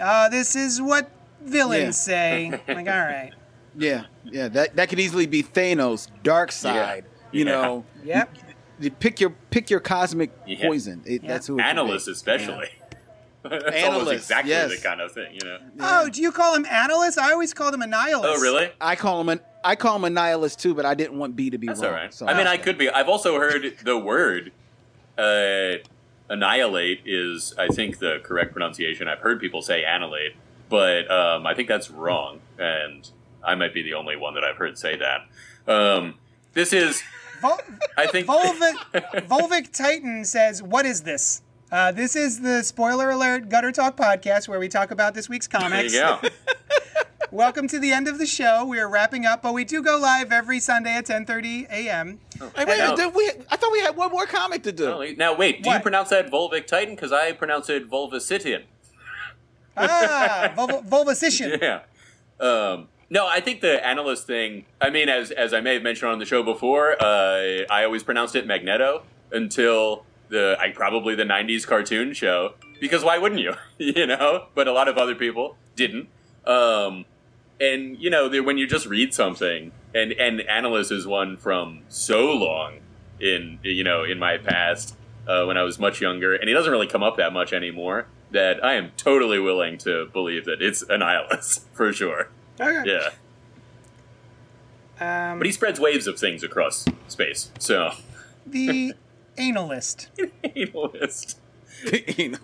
Uh, this is what villains Yeah. say. I'm like, All right. Yeah. Yeah. That that could easily be Thanos, Darkseid. You Yeah. know. Yep. You pick your pick your cosmic Yeah. poison. It, Yeah. That's who. it could be. Analysts, especially. That's almost Analysts, exactly yes. the kind of thing, you know. Oh, do you call him analyst? I always called him a nihilist. Oh, really? I call him an I call him a nihilist too, but I didn't want B to be That's wrong. all right. So I mean, I could be. I've also heard the word uh, annihilate is, I think, the correct pronunciation. I've heard people say annihilate, but um, I think that's wrong, and I might be the only one that I've heard say that. Um, this is, Vol- I think, Volvic, Volvic Titan says, "What is this?" Uh, this is the spoiler alert Gutter Talk podcast where we talk about this week's there comics. you go. welcome to the end of the show. We are wrapping up, but we do go live every Sunday at 10:30 a.m. Hey, wait, Now- we, I thought we had one more comic to do. Oh, Now wait, do you pronounce that Volvic Titan? Because I pronounce it Volvicitian. Ah, Volvo, Volvicition. Yeah. Um, no, I think the analyst thing. I mean, as as I may have mentioned on the show before, uh, I always pronounced it Magneto until the I probably the '90s cartoon show. Because why wouldn't you? you know. But a lot of other people didn't. Um, and you know, when you just read something, and and analyst is one from so long in you know in my past uh, when I was much younger, and he doesn't really come up that much anymore. That I am totally willing to believe that it's Annihilus for sure. Okay. Yeah, Um, but he spreads waves of things across space. So the analyst. analyst. You know?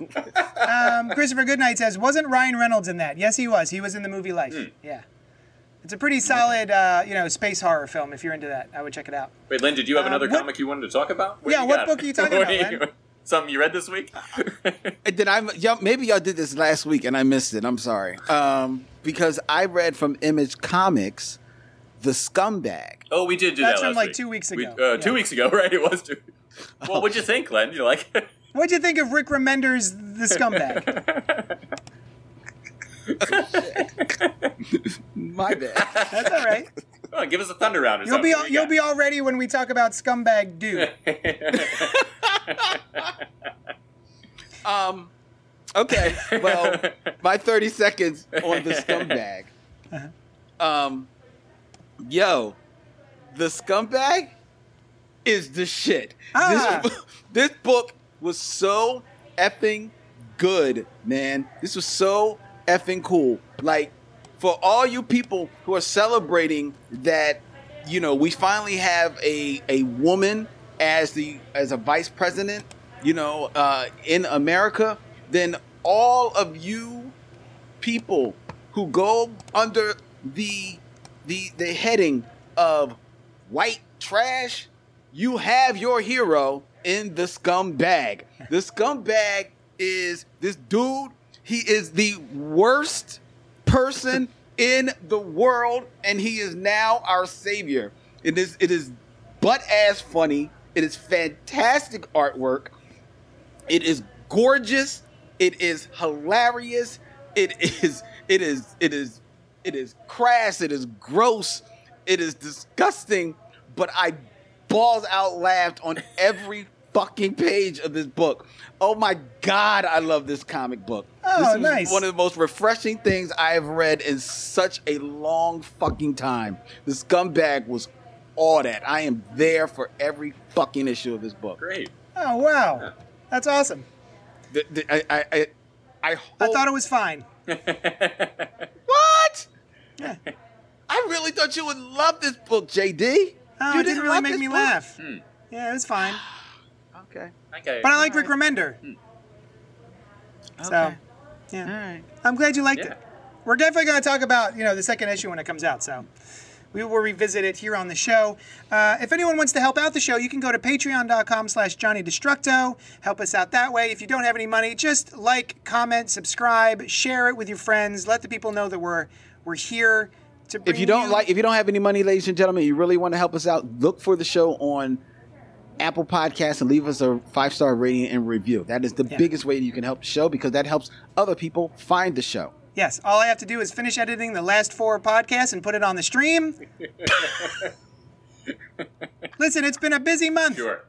Um, Christopher Goodnight says, wasn't Ryan Reynolds in that? Yes, he was. He was in the movie Life. Hmm. Yeah. It's a pretty solid, uh, you know, space horror film. If you're into that, I would check it out. Wait, Len, did you have Um, another what- comic you wanted to talk about? Yeah, what book are you talking about, you- Len? Something you read this week? Did I? Y'all, maybe y'all did this last week and I missed it. I'm sorry. Um, because I read from Image Comics, The Scumbag. oh, we did do That's that. from, last like, week. two weeks We- ago. uh, Two weeks ago, right? It was two. Well, what'd you think, Len? You like? What'd you think of Rick Remender's The Scumbag? My bad. That's all right. Oh, give us a thunder round or You'll something. be What do you'll you be all ready when we talk about Scumbag Dude. Um, okay. Well, my 30 seconds on the scumbag. Um, yo, the scumbag is the shit. Ah. This, this book was so effing good, man. This was so effing cool. Like, for all you people who are celebrating that, you know, we finally have a, a woman as the as a vice president, you know, uh, in America, then all of you people who go under the the the heading of white trash, you have your hero in the scumbag. The scumbag is this dude. He is the worst person in the world, and he is now our savior. It is it is butt ass funny. It is fantastic artwork. It is gorgeous. It is hilarious. It is it is it is it is crass. It is gross. It is disgusting. But I balls out laughed on every fucking page of this book. Oh my god, I love this comic book. Oh, this is nice. one of the most refreshing things I have read in such a long fucking time. The scumbag was all that. I am there for every fucking issue of this book. Great. Oh wow, that's awesome. The- the- I, I, I, I, I thought it was fine. What? Yeah. I really thought you would love this book, JD. Oh, you it didn't really make me book? laugh. Hmm. Yeah, it was fine. Okay. Okay. But I like Rick Remender. So, Okay. yeah. All right. I'm glad you liked Yeah. it. We're definitely going to talk about you know the second issue when it comes out. So we will revisit it here on the show. Uh, if anyone wants to help out the show, you can go to patreon.com slash Johnny Destructo. Help us out that way. If you don't have any money, just like, comment, subscribe, share it with your friends. Let the people know that we're we're here to bring If you don't like, if you don't have any money, ladies and gentlemen, you really want to help us out, look for the show on Apple Podcasts and leave us a five star rating and review. That is the Yeah. biggest way you can help the show because that helps other people find the show. Yes, all I have to do is finish editing the last four podcasts and put it on the stream. Listen, it's been a busy month. Sure.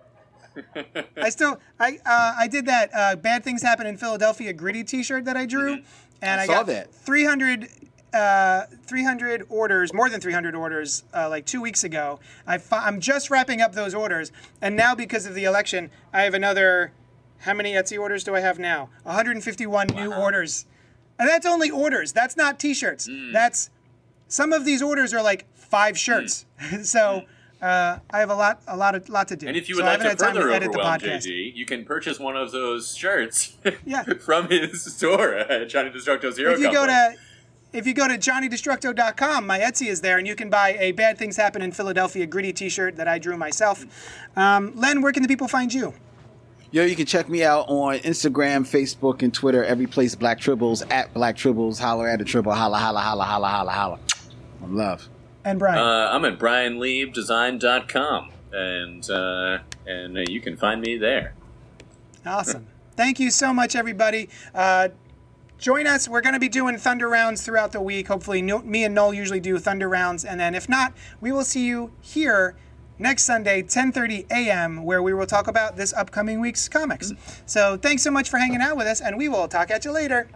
I still I uh, I did that uh, bad things happen in Philadelphia gritty T-shirt that I drew, and I, I saw got that. 300 uh, 300 orders, more than 300 orders, uh, like two weeks ago. I fi- I'm just wrapping up those orders, and now because of the election, I have another. How many Etsy orders do I have now? 151 new orders, and that's only orders. That's not T-shirts. Mm. That's some of these orders are like five shirts. so. Uh, I have a lot, a lot, of, lot to do. And if you would I like to further edit the overwhelm podcast. JG, you can purchase one of those shirts Yeah. from his store at Johnny Destructo's Hero if you go to if you go to johnnydestructo.com my etsy is there and you can buy a bad things happen in philadelphia gritty t-shirt that i drew myself um, len where can the people find you Yo, you can check me out on Instagram, Facebook, and Twitter. Every place Black Tribbles at Black Tribbles. Holler at a tribble. Holla, holla, holla, holla, holla, holla. One love. And Brian. Uh, I'm at brianliebdesign.com, and uh, and uh, you can find me there. Awesome. Thank you so much, everybody. Uh, join us. We're going to be doing Thunder rounds throughout the week. Hopefully, no, me and Noel usually do Thunder rounds, and then if not, we will see you here next Sunday, 10:30 a.m., where we will talk about this upcoming week's comics. So thanks so much for hanging out with us, and we will talk at you later.